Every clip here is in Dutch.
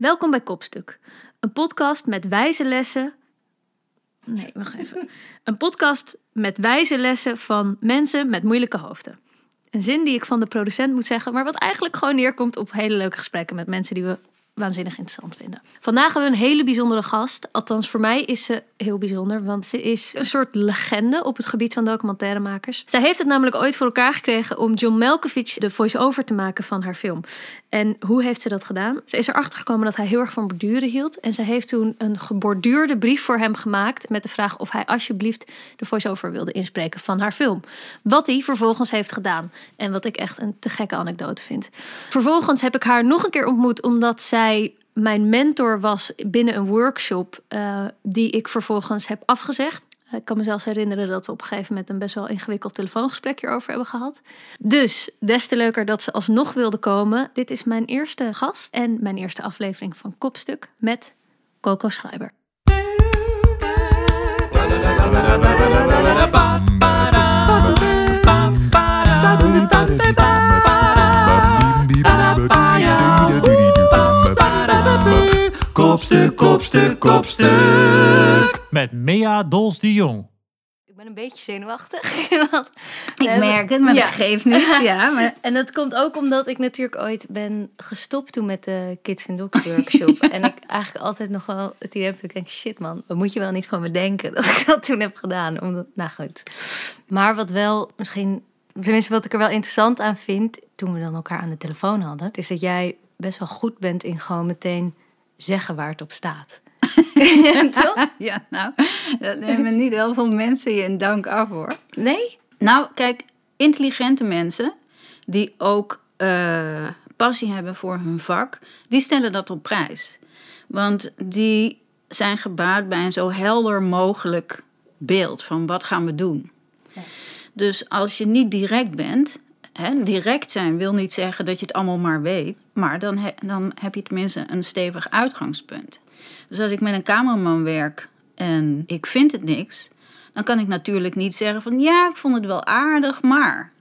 Welkom bij Kopstuk, een podcast met wijze lessen. Nee, wacht even. Een podcast met wijze lessen van mensen met moeilijke hoofden. Een zin die ik van de producent moet zeggen, maar wat eigenlijk gewoon neerkomt op hele leuke gesprekken met mensen die we waanzinnig interessant vinden. Vandaag hebben we een hele bijzondere gast. Althans, voor mij is ze heel bijzonder, want ze is een soort legende op het gebied van documentairemakers. Zij heeft het namelijk ooit voor elkaar gekregen om John Malkovich de voice-over te maken van haar film. En hoe heeft ze dat gedaan? Ze is erachter gekomen dat hij heel erg van borduren hield. En ze heeft toen een geborduurde brief voor hem gemaakt met de vraag of hij alsjeblieft de voice-over wilde inspreken van haar film. Wat hij vervolgens heeft gedaan. En wat ik echt een te gekke anekdote vind. Vervolgens heb ik haar nog een keer ontmoet omdat zij mijn mentor was binnen een workshop uh, die ik vervolgens heb afgezegd. Ik kan me zelfs herinneren dat we op een gegeven moment een best wel ingewikkeld telefoongesprek hierover hebben gehad. Dus des te leuker dat ze alsnog wilde komen. Dit is mijn eerste gast en mijn eerste aflevering van Kopstuk met Coco Schrijber. Kopstuk, kopstuk, kopstuk. Met Mea Dols de Jong. Ik ben een beetje zenuwachtig. ik merk het, maar ja. dat geeft niet. Ja, maar... En dat komt ook omdat ik natuurlijk ooit ben gestopt toen met de Kids and Dogs workshop. en ik eigenlijk altijd nog wel het idee heb dat ik denk, shit man, wat moet je wel niet van me denken dat ik dat toen heb gedaan. Omdat, nou goed. Maar wat wel misschien, tenminste wat ik er wel interessant aan vind, toen we dan elkaar aan de telefoon hadden, is dat jij best wel goed bent in gewoon meteen zeggen waar het op staat. ja, nou, dat nemen niet heel veel mensen je in dank af hoor. Nee? Nou, kijk, intelligente mensen die ook uh, passie hebben voor hun vak, die stellen dat op prijs. Want die zijn gebaat bij een zo helder mogelijk beeld van wat gaan we doen. Ja. Dus als je niet direct bent, Hè, direct zijn wil niet zeggen dat je het allemaal maar weet, maar dan, dan heb je tenminste een stevig uitgangspunt. Dus als ik met een cameraman werk en ik vind het niks, dan kan ik natuurlijk niet zeggen van ja, ik vond het wel aardig, maar.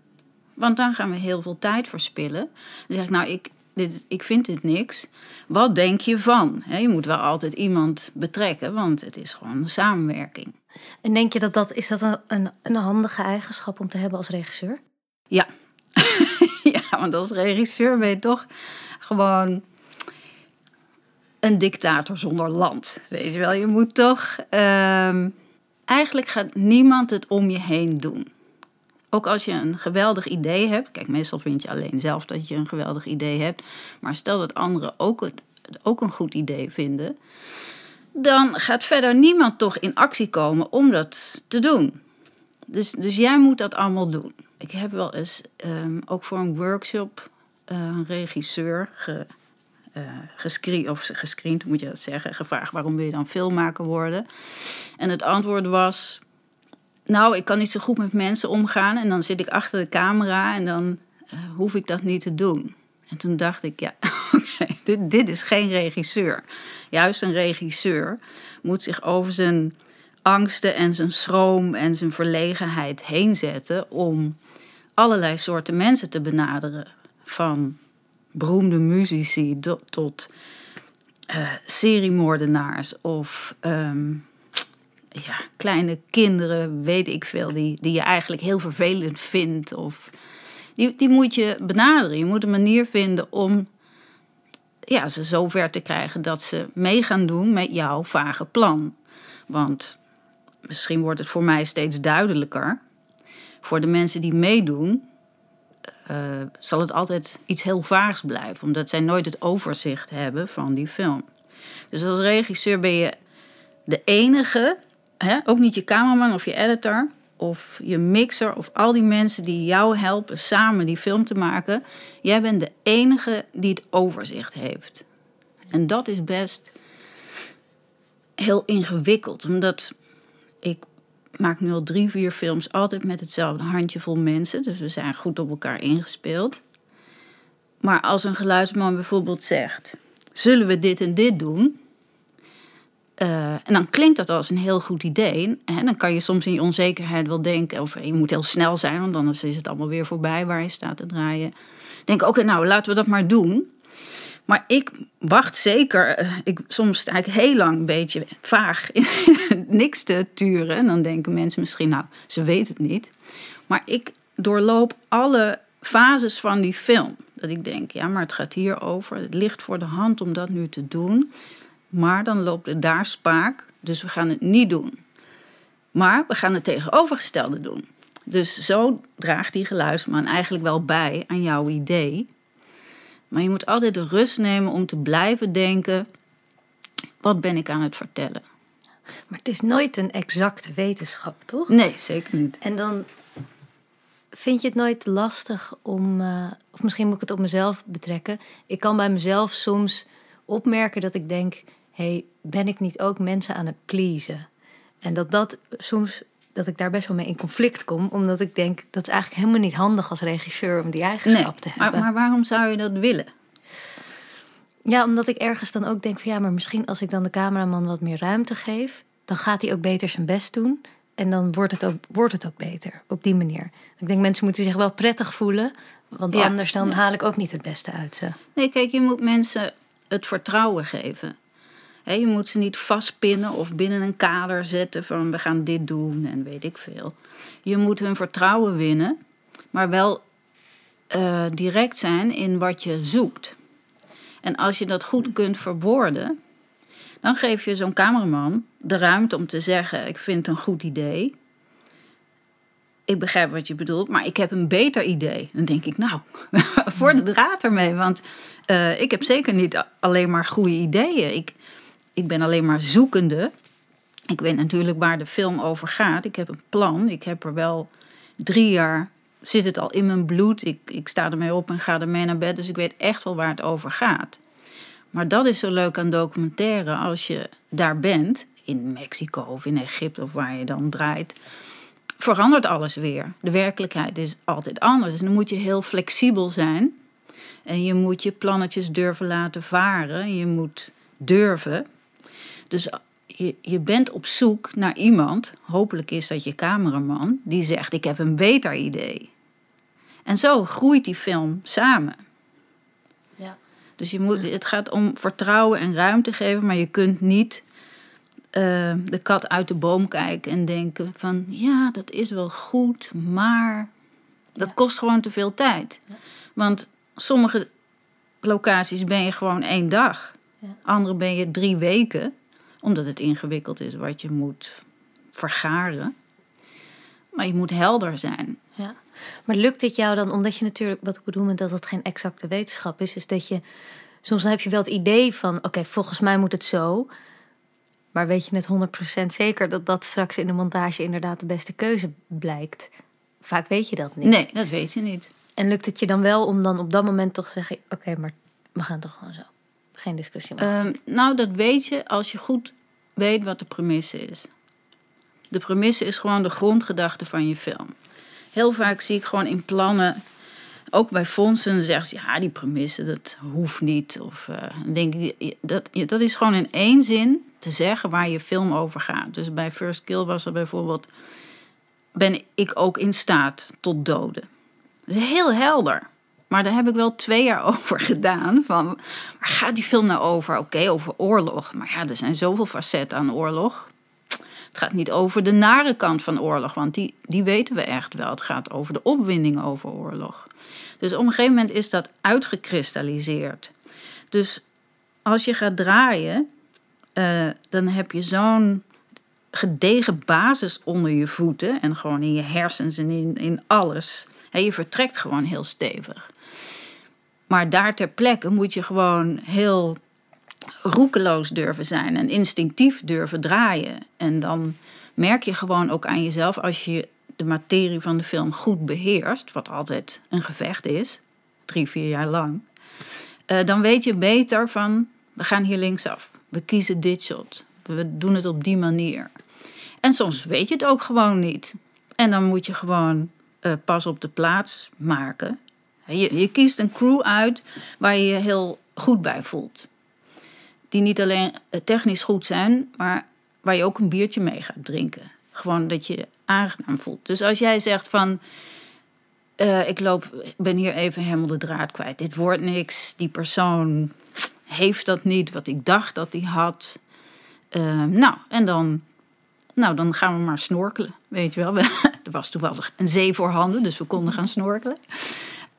Want dan gaan we heel veel tijd verspillen. Dan zeg ik nou, ik, dit, ik vind dit niks. Wat denk je van? je moet wel altijd iemand betrekken, want het is gewoon een samenwerking. En denk je dat dat, is dat een, een handige eigenschap om te hebben als regisseur? Ja, ja, want als regisseur ben je toch gewoon een dictator zonder land. Weet je wel, je moet toch. Um, eigenlijk gaat niemand het om je heen doen. Ook als je een geweldig idee hebt. Kijk, meestal vind je alleen zelf dat je een geweldig idee hebt. Maar stel dat anderen ook, het, ook een goed idee vinden. Dan gaat verder niemand toch in actie komen om dat te doen. Dus, dus jij moet dat allemaal doen ik heb wel eens um, ook voor een workshop uh, een regisseur ge, gescreen, of gescreend, moet je dat zeggen, gevraagd waarom wil je dan filmmaker worden. En het antwoord was, nou, ik kan niet zo goed met mensen omgaan en dan zit ik achter de camera en dan uh, hoef ik dat niet te doen. En toen dacht ik, ja, oké, dit, dit is geen regisseur. Juist een regisseur moet zich over zijn angsten en zijn schroom en zijn verlegenheid heen zetten om allerlei soorten mensen te benaderen. Van beroemde muzici tot uh, seriemoordenaars of ehm, ja, kleine kinderen, weet ik veel, die, die je eigenlijk heel vervelend vindt. Of, die, die moet je benaderen. Je moet een manier vinden om ja, ze zover te krijgen dat ze mee gaan doen met jouw vage plan. Want misschien wordt het voor mij steeds duidelijker voor de mensen die meedoen, uh, zal het altijd iets heel vaags blijven, omdat zij nooit het overzicht hebben van die film. Dus als regisseur ben je de enige, hè, ook niet je cameraman of je editor of je mixer of al die mensen die jou helpen samen die film te maken. Jij bent de enige die het overzicht heeft. En dat is best heel ingewikkeld, omdat ik maak nu al drie, vier films altijd met hetzelfde handjevol mensen. Dus we zijn goed op elkaar ingespeeld. Maar als een geluidsman bijvoorbeeld zegt: Zullen we dit en dit doen? Uh, en dan klinkt dat als een heel goed idee. En dan kan je soms in je onzekerheid wel denken, of je moet heel snel zijn, want anders is het allemaal weer voorbij waar je staat te draaien. Denk, oké, nou laten we dat maar doen. Maar ik wacht zeker. eh, Ik, soms sta ik heel lang een beetje vaag niks te turen. En dan denken mensen misschien, nou, ze weet het niet. Maar ik doorloop alle fases van die film. Dat ik denk, ja, maar het gaat hier over. Het ligt voor de hand om dat nu te doen. Maar dan loopt het daar spaak. Dus we gaan het niet doen. Maar we gaan het tegenovergestelde doen. Dus zo draagt die geluidsman eigenlijk wel bij aan jouw idee. Maar je moet altijd de rust nemen om te blijven denken: wat ben ik aan het vertellen? Maar het is nooit een exacte wetenschap, toch? Nee, zeker niet. En dan vind je het nooit lastig om, eh, of misschien moet ik het op mezelf betrekken. Ik kan bij mezelf soms opmerken dat ik denk: hey, ben ik niet ook mensen aan het pleasen? En dat dat soms, dat ik daar best wel mee in conflict kom, omdat ik denk dat is eigenlijk helemaal niet handig als regisseur om die Nee, eigenschap te maar, hebben. maar waarom zou je dat willen? Ja, omdat ik ergens dan ook denk van ja, maar misschien als ik dan de cameraman wat meer ruimte geef, dan gaat hij ook beter zijn best doen. En dan wordt het ook, wordt het ook beter op die manier. Ik denk mensen moeten zich wel prettig voelen, want Ja. anders dan haal ik ook niet het beste uit ze. Nee, kijk, je moet mensen het vertrouwen geven. Je moet ze niet vastpinnen of binnen een kader zetten van we gaan dit doen en weet ik veel. Je moet hun vertrouwen winnen, maar wel eh, direct zijn in wat je zoekt. En als je dat goed kunt verwoorden, dan geef je zo'n cameraman de ruimte om te zeggen: Ik vind het een goed idee. Ik begrijp wat je bedoelt, maar ik heb een beter idee. Dan denk ik, nou, voor de draad ermee. Want eh, ik heb zeker niet alleen maar goede ideeën. Ik, ik ben alleen maar zoekende. Ik weet natuurlijk waar de film over gaat. Ik heb een plan. Ik heb er wel drie jaar, zit het al in mijn bloed. Ik, ik sta ermee op en ga ermee naar bed. Dus ik weet echt wel waar het over gaat. Maar dat is zo leuk aan documentaire. Als je daar bent, in Mexico of in Egypte of waar je dan draait verandert alles weer. De werkelijkheid is altijd anders. Dus dan moet je heel flexibel zijn. En je moet je plannetjes durven laten varen. Je moet durven. Dus je, je bent op zoek naar iemand, hopelijk is dat je cameraman, die zegt: Ik heb een beter idee. En zo groeit die film samen. Ja. Dus je moet, het gaat om vertrouwen en ruimte geven, maar je kunt niet eh, de kat uit de boom kijken en denken van ja, dat is wel goed, maar dat Ja. kost gewoon te veel tijd. Want sommige locaties ben je gewoon één dag, Ja. andere ben je drie weken, omdat het ingewikkeld is wat je moet vergaren. Maar je moet helder zijn. Ja. Maar lukt het jou dan, omdat je natuurlijk, wat ik bedoel met dat het geen exacte wetenschap is, is dat je soms heb je wel het idee van, oké, volgens mij moet het zo. Maar weet je het 100% zeker dat dat straks in de montage inderdaad de beste keuze blijkt? Vaak weet je dat niet. Nee, dat weet je niet. En lukt het je dan wel om dan op dat moment toch te zeggen, oké, maar we gaan toch gewoon zo. Geen discussie meer. Ehm, nou, dat weet je als je goed weet wat de premisse is. De premisse is gewoon de grondgedachte van je film. Heel vaak zie ik gewoon in plannen, ook bij fondsen, zeggen ze ja, die premisse dat hoeft niet. Of eh, denk ik, dat, dat is gewoon in één zin te zeggen waar je film over gaat. Dus bij First Kill was er bijvoorbeeld, ben ik ook in staat tot doden. Heel helder. Maar daar heb ik wel twee jaar over gedaan. Van, waar gaat die film nou over? Oké, over oorlog. Maar ja, er zijn zoveel facetten aan oorlog. Het gaat niet over de nare kant van oorlog, want die, die weten we echt wel. Het gaat over de opwinding over oorlog. Dus op een gegeven moment is dat uitgekristalliseerd. Dus als je gaat draaien, eh, dan heb je zo'n gedegen basis onder je voeten en gewoon in je hersens en in, in alles. Je vertrekt gewoon heel stevig. Maar daar ter plekke moet je gewoon heel roekeloos durven zijn en instinctief durven draaien. En dan merk je gewoon ook aan jezelf als je de materie van de film goed beheerst, wat altijd een gevecht is, drie, vier jaar lang, eh, dan weet je beter van we gaan hier linksaf. We kiezen dit shot. We doen het op die manier. En soms weet je het ook gewoon niet. En dan moet je gewoon eh, pas op de plaats maken. Je, je kiest een crew uit waar je je heel goed bij voelt. Die niet alleen eh, technisch goed zijn, maar waar je ook een biertje mee gaat drinken. Gewoon dat je aangenaam voelt. Dus als jij zegt van. eh, ik loop, ben hier even helemaal de draad kwijt. Dit wordt niks. Die persoon heeft dat niet wat ik dacht dat hij had. Eh, nou, en dan, nou, dan gaan we maar snorkelen, weet je wel. er was toevallig een zee voorhanden, dus we konden gaan snorkelen.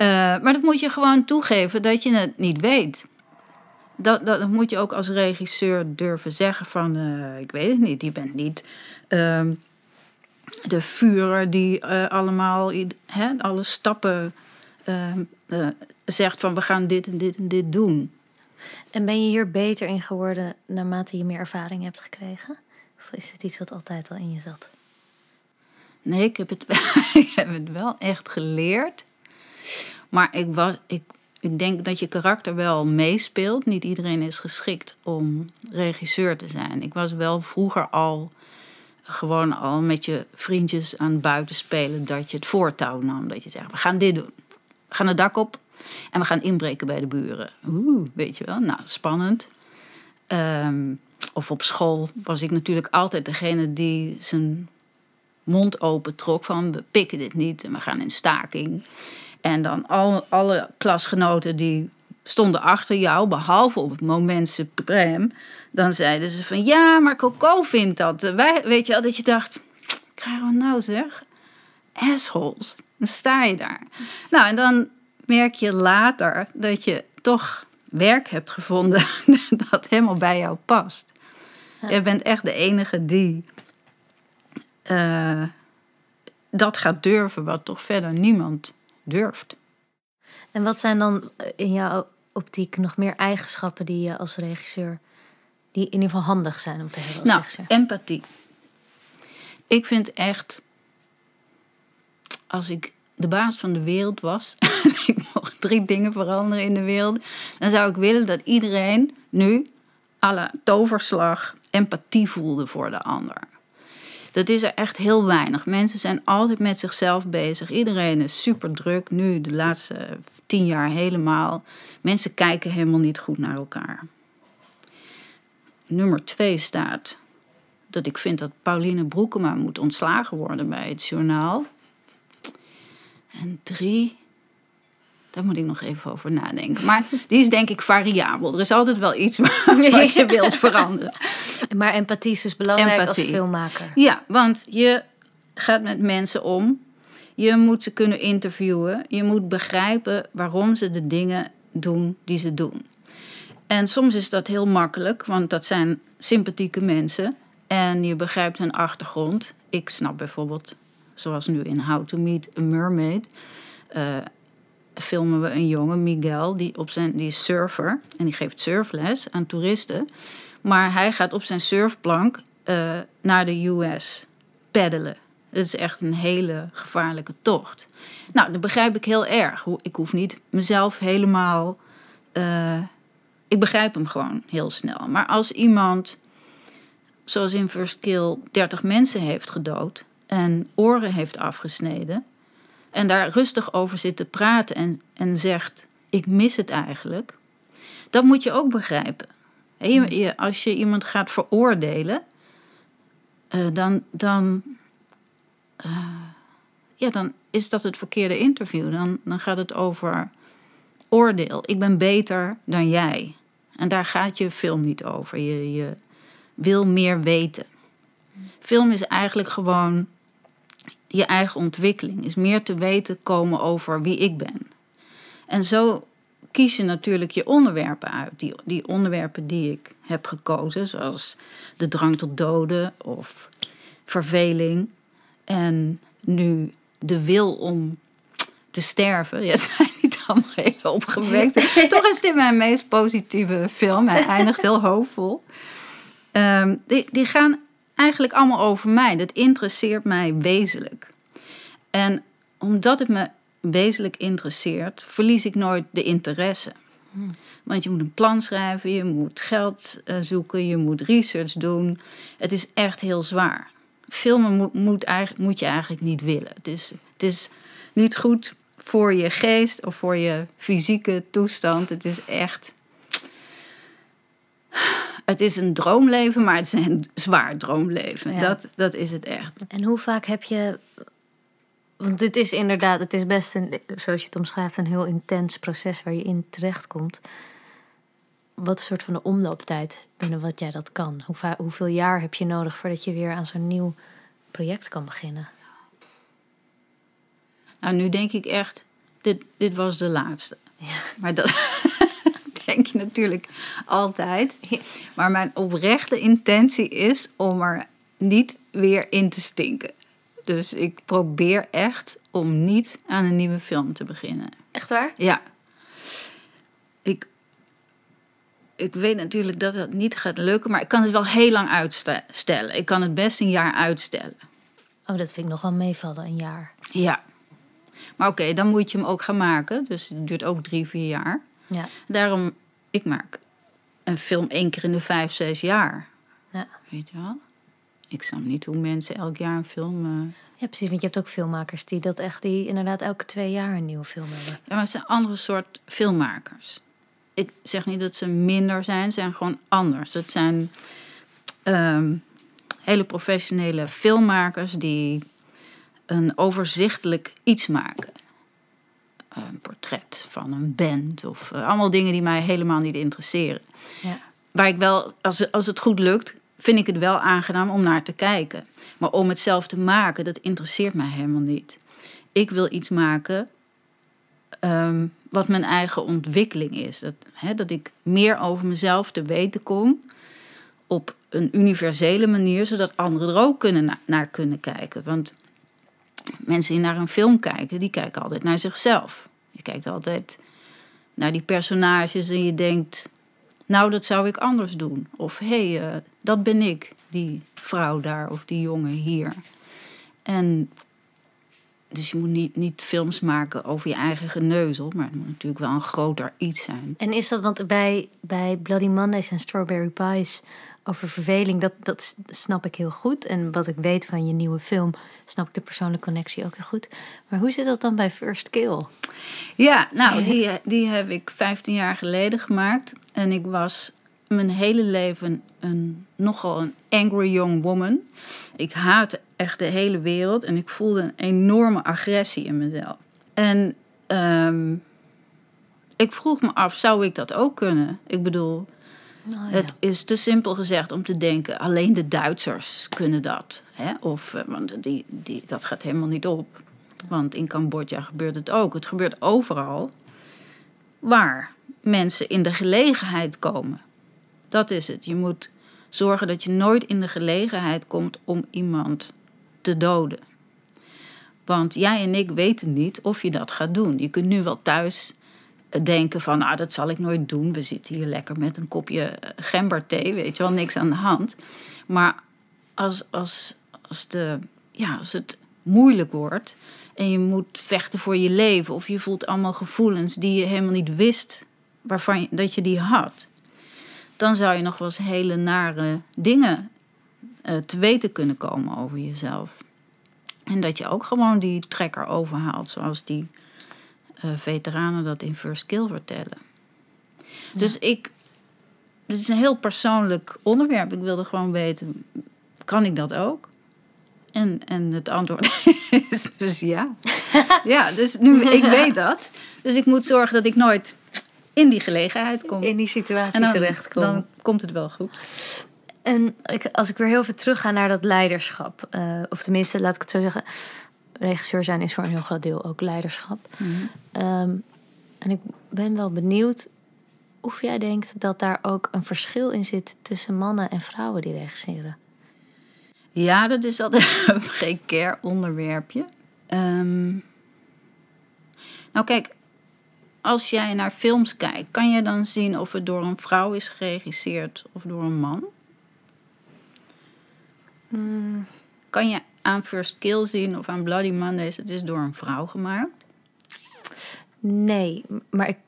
Eh, maar dat moet je gewoon toegeven dat je het niet weet. Dat, dat moet je ook als regisseur durven zeggen van, eh, ik weet het niet, je bent niet ehm, de vurer die eh, allemaal alle stappen ehm, eh, zegt van we gaan dit en dit en dit doen. En ben je hier beter in geworden naarmate je meer ervaring hebt gekregen? Of is het iets wat altijd al in je zat? Nee, ik heb het, ik heb het wel echt geleerd. Maar ik, was, ik, denk dat je karakter wel meespeelt. Niet iedereen is geschikt om regisseur te zijn. Ik was wel vroeger al gewoon al met je vriendjes aan het buiten spelen dat je het voortouw nam. Dat je zegt, we gaan dit doen. We gaan het dak op en we gaan inbreken bij de buren. Oeh, weet je wel, nou, spannend. Ehm, of op school was ik natuurlijk altijd degene die zijn mond open trok van we pikken dit niet en we gaan in staking. En dan al, alle klasgenoten die stonden achter jou, behalve op het moment suprem, dan zeiden ze van ja, maar Coco vindt dat. Wij, weet je wel, dat je dacht, krijgen we nou zeg? Assholes. Dan sta je daar. Nou, en dan merk je later dat je toch werk hebt gevonden dat helemaal bij jou past. Je bent echt de enige die eh, dat gaat durven, wat toch verder niemand durft. En wat zijn dan eh, in jouw optiek nog meer eigenschappen die je als regisseur, die in ieder geval handig zijn om te hebben als Nou, regisseur? empathie. Ik vind echt, als ik de baas van de wereld was en ik mocht drie dingen veranderen in de wereld, dan zou ik willen dat iedereen nu à la toverslag empathie voelde voor de ander. Dat is er echt heel weinig. Mensen zijn altijd met zichzelf bezig. Iedereen is super druk. Nu de laatste tien jaar helemaal. Mensen kijken helemaal niet goed naar elkaar. Nummer twee staat dat ik vind dat Pauline Broekema moet ontslagen worden bij het journaal. En drie, daar moet ik nog even over nadenken. Maar die is denk ik variabel. Er is altijd wel iets wat je wilt veranderen. Maar empathie is dus belangrijk Empathie. als filmmaker. Ja, want je gaat met mensen om. Je moet ze kunnen interviewen. Je moet begrijpen waarom ze de dingen doen die ze doen. En soms is dat heel makkelijk, want dat zijn sympathieke mensen. En je begrijpt hun achtergrond. Ik snap bijvoorbeeld, zoals nu in How to Meet a Mermaid... eh, filmen we een jongen, Miguel, die, op zijn, die is surfer. En die geeft surfles aan toeristen. Maar hij gaat op zijn surfplank eh, naar de US peddelen. Het is echt een hele gevaarlijke tocht. Nou, dat begrijp ik heel erg. Ik hoef niet mezelf helemaal. eh, ik begrijp hem gewoon heel snel. Maar als iemand, zoals in First Kill, 30 mensen heeft gedood en oren heeft afgesneden. En daar rustig over zit te praten en, en zegt: Ik mis het eigenlijk. Dat moet je ook begrijpen. Je- als je iemand gaat veroordelen, eh, dan, dan, eh, ja, dan is dat het verkeerde interview. Dan, dan gaat het over oordeel. Ik ben beter dan jij. En daar gaat je film niet over. Je, je wil meer weten. Film is eigenlijk gewoon je eigen ontwikkeling. Is meer te weten komen over wie ik ben. En zo kies je natuurlijk je onderwerpen uit. Die, die onderwerpen die ik heb gekozen, zoals de drang tot doden of verveling. En nu de wil om te sterven. Ja, het zijn niet allemaal hele opgewekte. Toch is dit mijn meest positieve film. Hij eindigt heel hoopvol. Ehm, die, die gaan eigenlijk allemaal over mij. Dat interesseert mij wezenlijk. En omdat het me wezenlijk interesseert, verlies ik nooit de interesse. Want je moet een plan schrijven, je moet geld eh, zoeken, je moet research doen. Het is echt heel zwaar. Filmen moet, moet, eigenlijk, moet je eigenlijk niet willen. Het is, het is niet goed voor je geest of voor je fysieke toestand. Het is echt. Het is een droomleven, maar het is een zwaar droomleven. Ja. Dat, dat is het echt. En hoe vaak heb je. Want dit is inderdaad, het is best een, zoals je het omschrijft, een heel intens proces waar je in terechtkomt. wat soort van de omlooptijd binnen wat jij dat kan? Hoe hoeveel jaar heb je nodig voordat je weer aan zo'n nieuw project kan beginnen? Nou, nu denk ik echt, dit, dit was de laatste. Maar dat denk je natuurlijk altijd. Maar mijn oprechte intentie is om er niet weer in te stinken. Dus ik probeer echt om niet aan een nieuwe film te beginnen. Echt waar? Ja. Ik, ik weet natuurlijk dat dat niet gaat lukken, maar ik kan het wel heel lang uitstellen. Ik kan het best een jaar uitstellen. Oh, dat vind ik nog wel meevallen, een jaar. Ja. Maar oké, dan moet je hem ook gaan maken. Dus het duurt ook drie, vier jaar. Ja, Daarom, ik maak een film één keer in de vijf, zes jaar. ja. Weet je wel? Ik snap niet hoe mensen elk jaar een film... eh, ja, precies. Want je hebt ook filmmakers die dat echt, die inderdaad elke twee jaar een nieuwe film hebben. Ja, maar het zijn andere soort filmmakers. Ik zeg niet dat ze minder zijn, ze zijn gewoon anders. Het zijn ehm, hele professionele filmmakers die een overzichtelijk iets maken. Een portret van een band of eh, allemaal dingen die mij helemaal niet interesseren. Ja. Waar ik wel, als, als het goed lukt, vind ik het wel aangenaam om naar te kijken. Maar om het zelf te maken, dat interesseert mij helemaal niet. Ik wil iets maken ehm, wat mijn eigen ontwikkeling is. Dat, hè, dat ik meer over mezelf te weten kom op een universele manier, zodat anderen er ook kunnen na- naar kunnen kijken. Want mensen die naar een film kijken, die kijken altijd naar zichzelf. Je kijkt altijd naar die personages en je denkt, nou, dat zou ik anders doen. Of hé, hey, eh, dat ben ik, die vrouw daar of die jongen hier. En dus je moet niet, niet films maken over je eigen geneuzel, maar het moet natuurlijk wel een groter iets zijn. En is dat, want bij, bij Bloody Mondays en Strawberry Pies over verveling, dat, dat snap ik heel goed. En wat ik weet van je nieuwe film, snap ik de persoonlijke connectie ook heel goed. Maar hoe zit dat dan bij First Kill? Ja, nou, die, die heb ik 15 jaar geleden gemaakt. En ik was mijn hele leven een, nogal een angry young woman. Ik haatte echt de hele wereld en ik voelde een enorme agressie in mezelf. En ehm, ik vroeg me af, zou ik dat ook kunnen? Ik bedoel, Oh, het is te simpel gezegd om te denken, alleen de Duitsers kunnen dat. Hè? Of, eh, want die, die, dat gaat helemaal niet op. Want in Cambodja gebeurt het ook. Het gebeurt overal waar mensen in de gelegenheid komen. Dat is het. Je moet zorgen dat je nooit in de gelegenheid komt om iemand te doden. Want jij en ik weten niet of je dat gaat doen. Je kunt nu wel thuis eh, denken van, nou, dat zal ik nooit doen. We zitten hier lekker met een kopje eh, gemberthee, weet je wel, niks aan de hand. Maar als, als, als, de, ja, als het moeilijk wordt en je moet vechten voor je leven... of je voelt allemaal gevoelens die je helemaal niet wist waarvan dat je die had... dan zou je nog wel eens hele nare dingen eh, te weten kunnen komen over jezelf. En dat je ook gewoon die trekker overhaalt, zoals die eh, veteranen dat in First Kill vertellen. Dus ik, het is een heel persoonlijk onderwerp. Ik wilde gewoon weten, kan ik dat ook? En, en het antwoord is dus ja. Ja, dus nu, ik weet dat. Dus ik moet zorgen dat ik nooit in die gelegenheid kom. In die situatie En dan, komt het wel goed. En ik, als ik weer heel even terug ga naar dat leiderschap, eh, of tenminste, laat ik het zo zeggen, regisseur zijn is voor een heel groot deel ook leiderschap. Ehm, en ik ben wel benieuwd of jij denkt dat daar ook een verschil in zit tussen mannen en vrouwen die regisseren. Ja, dat is altijd een precair onderwerpje. Ehm, nou kijk, als jij naar films kijkt, kan je dan zien of het door een vrouw is geregisseerd of door een man? Kan je aan First Kill zien of aan Bloody Mondays, het is door een vrouw gemaakt? Nee, maar ik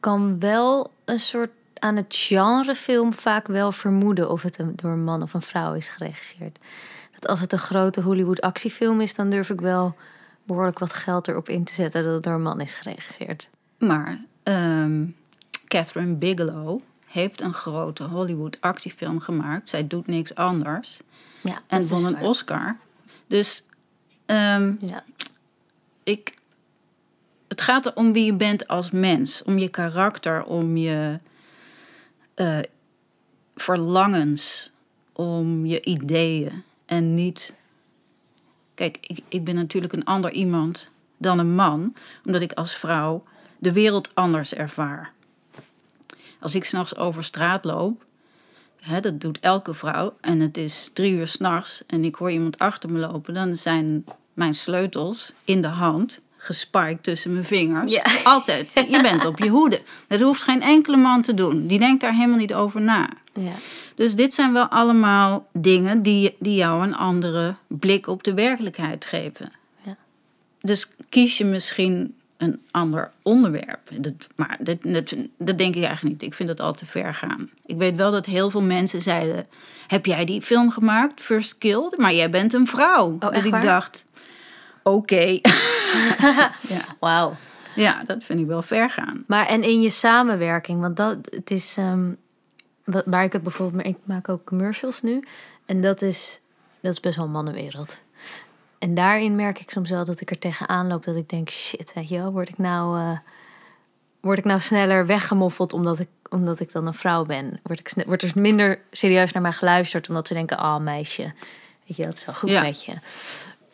kan wel een soort aan het genrefilm vaak wel vermoeden of het een, door een man of een vrouw is geregisseerd. Dat als het een grote Hollywood actiefilm is, dan durf ik wel behoorlijk wat geld erop in te zetten dat het door een man is geregisseerd. Maar ehm, Catherine Bigelow heeft een grote Hollywood actiefilm gemaakt. Zij doet niks anders. Ja, En won een. Oscar. Dus ehm, Ja, ik, het gaat er om wie je bent als mens. Om je karakter, om je eh, verlangens om je ideeën en niet. Kijk, ik, ik ben natuurlijk een ander iemand dan een man, omdat ik als vrouw de wereld anders ervaar. Als ik s'nachts over straat loop, hè, dat doet elke vrouw, en het is drie uur s'nachts en ik hoor iemand achter me lopen, dan zijn mijn sleutels in de hand gespiked tussen mijn vingers. Ja. Altijd. Je bent op je hoede. Dat hoeft geen enkele man te doen. Die denkt daar helemaal niet over na. Ja. Dus dit zijn wel allemaal dingen die, die jou een andere blik op de werkelijkheid geven. Ja. Dus kies je misschien een ander onderwerp. Dat, maar dat, dat, dat denk ik eigenlijk niet. Ik vind dat al te ver gaan. Ik weet wel dat heel veel mensen zeiden... heb jij die film gemaakt, First Killed? Maar jij bent een vrouw. dat Oh, ik waar? dacht, oké. Wauw. ja, dat vind ik wel ver gaan. Maar en in je samenwerking, want dat het is wat, waar ik het bijvoorbeeld, maar ik maak ook commercials nu en dat is dat is best wel een mannenwereld. En daarin merk ik soms wel dat ik er tegenaan loop dat ik denk shit, weet je wel, word ik nou eh, word ik nou sneller weggemoffeld omdat ik omdat ik dan een vrouw ben? Word ik wordt er minder serieus naar mij geluisterd omdat ze denken, ah meisje, weet je, dat is wel goed Ja. met je.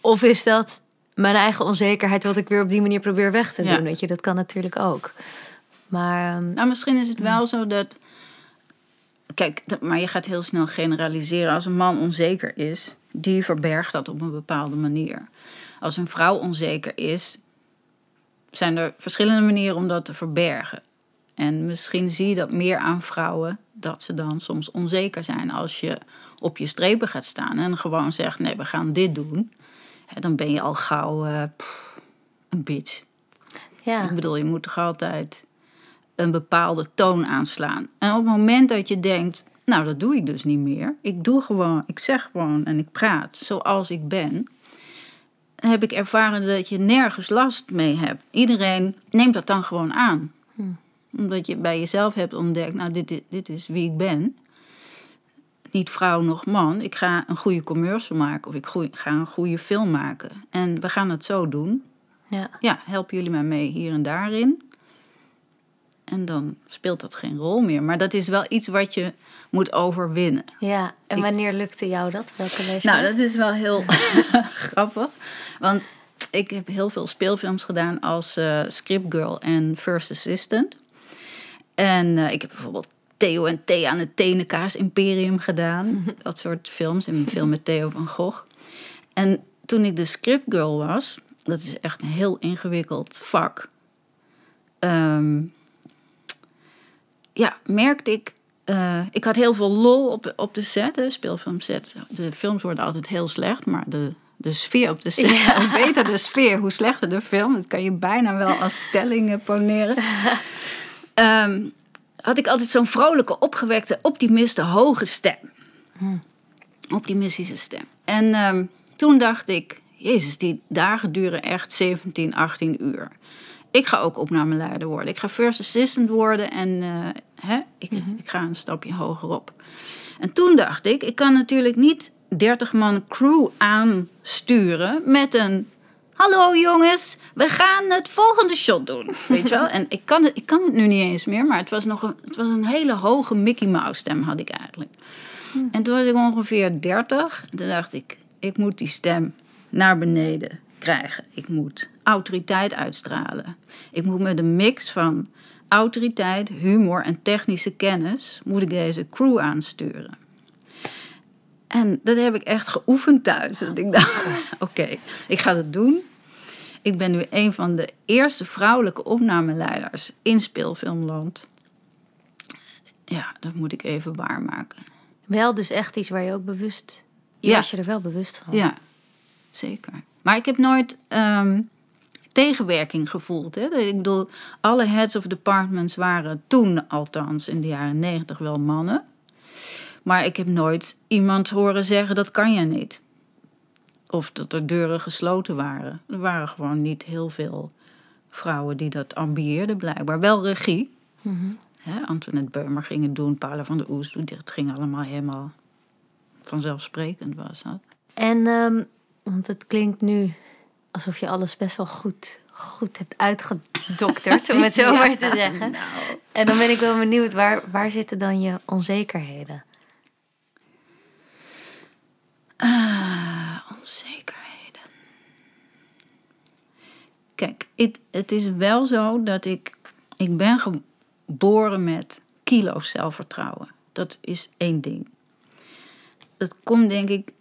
Of is dat mijn eigen onzekerheid wat ik weer op die manier probeer weg te Ja. doen? Weet je, dat kan natuurlijk ook. Maar ehm, Nou, misschien is het wel zo dat. Kijk, maar je gaat heel snel generaliseren. Als een man onzeker is, die verbergt dat op een bepaalde manier. Als een vrouw onzeker is, zijn er verschillende manieren om dat te verbergen. En misschien zie je dat meer aan vrouwen, dat ze dan soms onzeker zijn als je op je strepen gaat staan en gewoon zegt: nee, we gaan dit doen. Dan ben je al gauw eh, pff, een bitch. ja, Ik bedoel, je moet toch altijd een bepaalde toon aanslaan. En op het moment dat je denkt, nou dat doe ik dus niet meer. Ik doe gewoon, ik zeg gewoon en ik praat zoals ik ben. Heb ik ervaren dat je nergens last mee hebt. Iedereen neemt dat dan gewoon aan. Omdat je bij jezelf hebt ontdekt, nou dit, dit, dit is wie ik ben. Niet vrouw nog man. Ik ga een goede commercial maken of ik goeie- ga een goede film maken. En we gaan het zo doen ja. ja, helpen jullie mij mee hier en daarin. En dan speelt dat geen rol meer. Maar dat is wel iets wat je moet overwinnen. ja. En Ik- wanneer lukte jou dat? Welke leeftijd? Nou, dat is wel heel grappig. Want ik heb heel veel speelfilms gedaan als scriptgirl en first assistant. En eh, ik heb bijvoorbeeld Theo en Thea aan het Tenenkaas Imperium gedaan. Dat soort films. En een film met Theo van Gogh. En toen ik de scriptgirl was, dat is echt een heel ingewikkeld vak. Ehm, ja, merkte ik. eh, ik had heel veel lol op, op de set, de speelfilmset. De films worden altijd heel slecht, maar de, de sfeer op de set. Hoe beter de sfeer, hoe slechter de film. Dat kan je bijna wel als stelling poneren. Ehm, had ik altijd zo'n vrolijke, opgewekte, optimiste, hoge stem. Optimistische stem. En ehm, toen dacht ik, Jezus, die dagen duren echt 17, 18 uur. Ik ga ook opnameleider worden. Ik ga first assistant worden en eh, hè, ik, ik ga een stapje hoger op. En toen dacht ik, ik kan natuurlijk niet 30 man crew aansturen met een... Hallo jongens, we gaan het volgende shot doen. Weet je wel? En ik kan, het, ik kan het nu niet eens meer, maar het was, nog een, het was een hele hoge Mickey Mouse stem had ik eigenlijk. En toen was ik ongeveer 30. En toen dacht ik, ik moet die stem naar beneden krijgen. Ik moet autoriteit uitstralen. Ik moet met een mix van autoriteit, humor en technische kennis... moet ik deze crew aansturen. En dat heb ik echt geoefend thuis. Dat ik dacht, oké, ik ga dat doen. Ik ben nu een van de eerste vrouwelijke opnameleiders in speelfilmland. Ja, dat moet ik even waarmaken. Wel dus echt iets waar je ook bewust... Je Ja. was je er wel bewust van. Ja, zeker. Maar ik heb nooit ehm, tegenwerking gevoeld. Hè? Ik bedoel, alle heads of departments waren toen althans in de jaren negentig wel mannen. Maar ik heb nooit iemand horen zeggen dat kan je niet. Of dat er deuren gesloten waren. Er waren gewoon niet heel veel vrouwen die dat ambieerden blijkbaar. Wel regie. Hè, Antoinette Beumer ging het doen, Paula van der Oest. Het ging allemaal helemaal vanzelfsprekend was dat. En, ehm, want het klinkt nu alsof je alles best wel goed, goed hebt uitgedokterd, om het zo maar te zeggen. En dan ben ik wel benieuwd, waar, waar zitten dan je onzekerheden? Onzekerheden. Kijk, het, het is wel zo dat ik... Ik ben geboren met kilo's zelfvertrouwen. Dat is één ding. Dat komt denk ik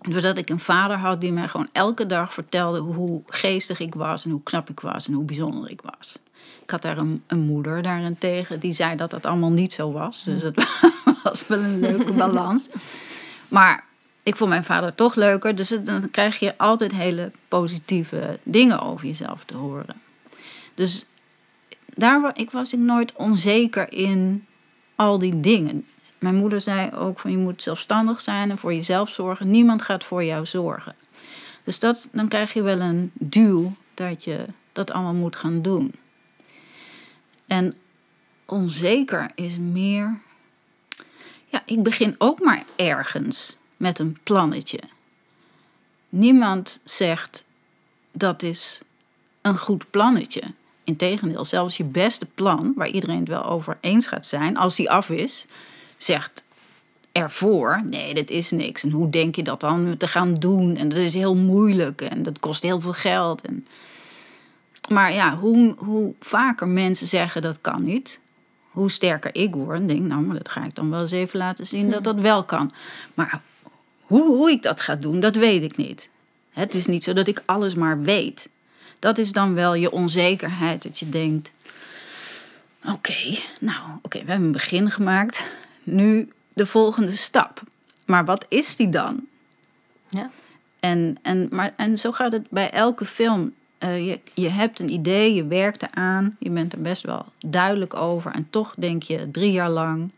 doordat ik een vader had die mij gewoon elke dag vertelde hoe geestig ik was en hoe knap ik was en hoe bijzonder ik was. Ik had daar een, een moeder daarentegen die zei dat dat allemaal niet zo was. Dus het was wel een leuke balans. Maar ik vond mijn vader toch leuker. Dus het- dan krijg je altijd hele positieve dingen over jezelf te horen. Dus daar ik was ik nooit onzeker in al die dingen. Mijn moeder zei ook van je moet zelfstandig zijn en voor jezelf zorgen. Niemand gaat voor jou zorgen. Dus dat, dan krijg je wel een duw dat je dat allemaal moet gaan doen. En onzeker is meer. Ja, ik begin ook maar ergens met een plannetje. Niemand zegt dat is een goed plannetje. Integendeel, zelfs je beste plan, waar iedereen het wel over eens gaat zijn, als die af is, zegt ervoor: nee, dit is niks. En hoe denk je dat dan te gaan doen? En dat is heel moeilijk en dat kost heel veel geld. En... Maar ja, hoe, hoe vaker mensen zeggen dat kan niet, hoe sterker ik word en denk, nou, maar dat ga ik dan wel eens even laten zien dat dat wel kan. Maar hoe, hoe ik dat ga doen, dat weet ik niet. Het is niet zo dat ik alles maar weet. Dat is dan wel je onzekerheid, dat je denkt, oké, nou, oké, we hebben een begin gemaakt. Nu de volgende stap. Maar wat is die dan? Ja. En, en, maar, en zo gaat het bij elke film. Eh, je, je hebt een idee, je werkt eraan, je bent er best wel duidelijk over. En toch denk je drie jaar lang: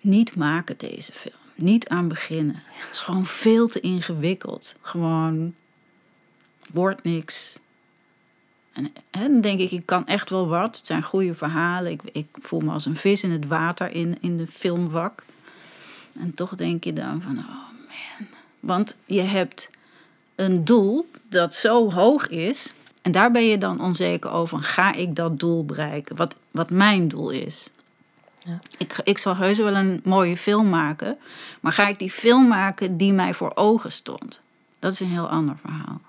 niet maken deze film. Niet aan beginnen. Het is gewoon veel te ingewikkeld. Gewoon wordt niks. En, en dan denk ik, ik kan echt wel wat. Het zijn goede verhalen. Ik, ik voel me als een vis in het water in, in de filmvak. En toch denk je dan van, oh man. Want je hebt een doel dat zo hoog is. En daar ben je dan onzeker over. Ga ik dat doel bereiken? Wat, wat mijn doel is. Ja. Ik, ik zal heus wel een mooie film maken. Maar ga ik die film maken die mij voor ogen stond? Dat is een heel ander verhaal.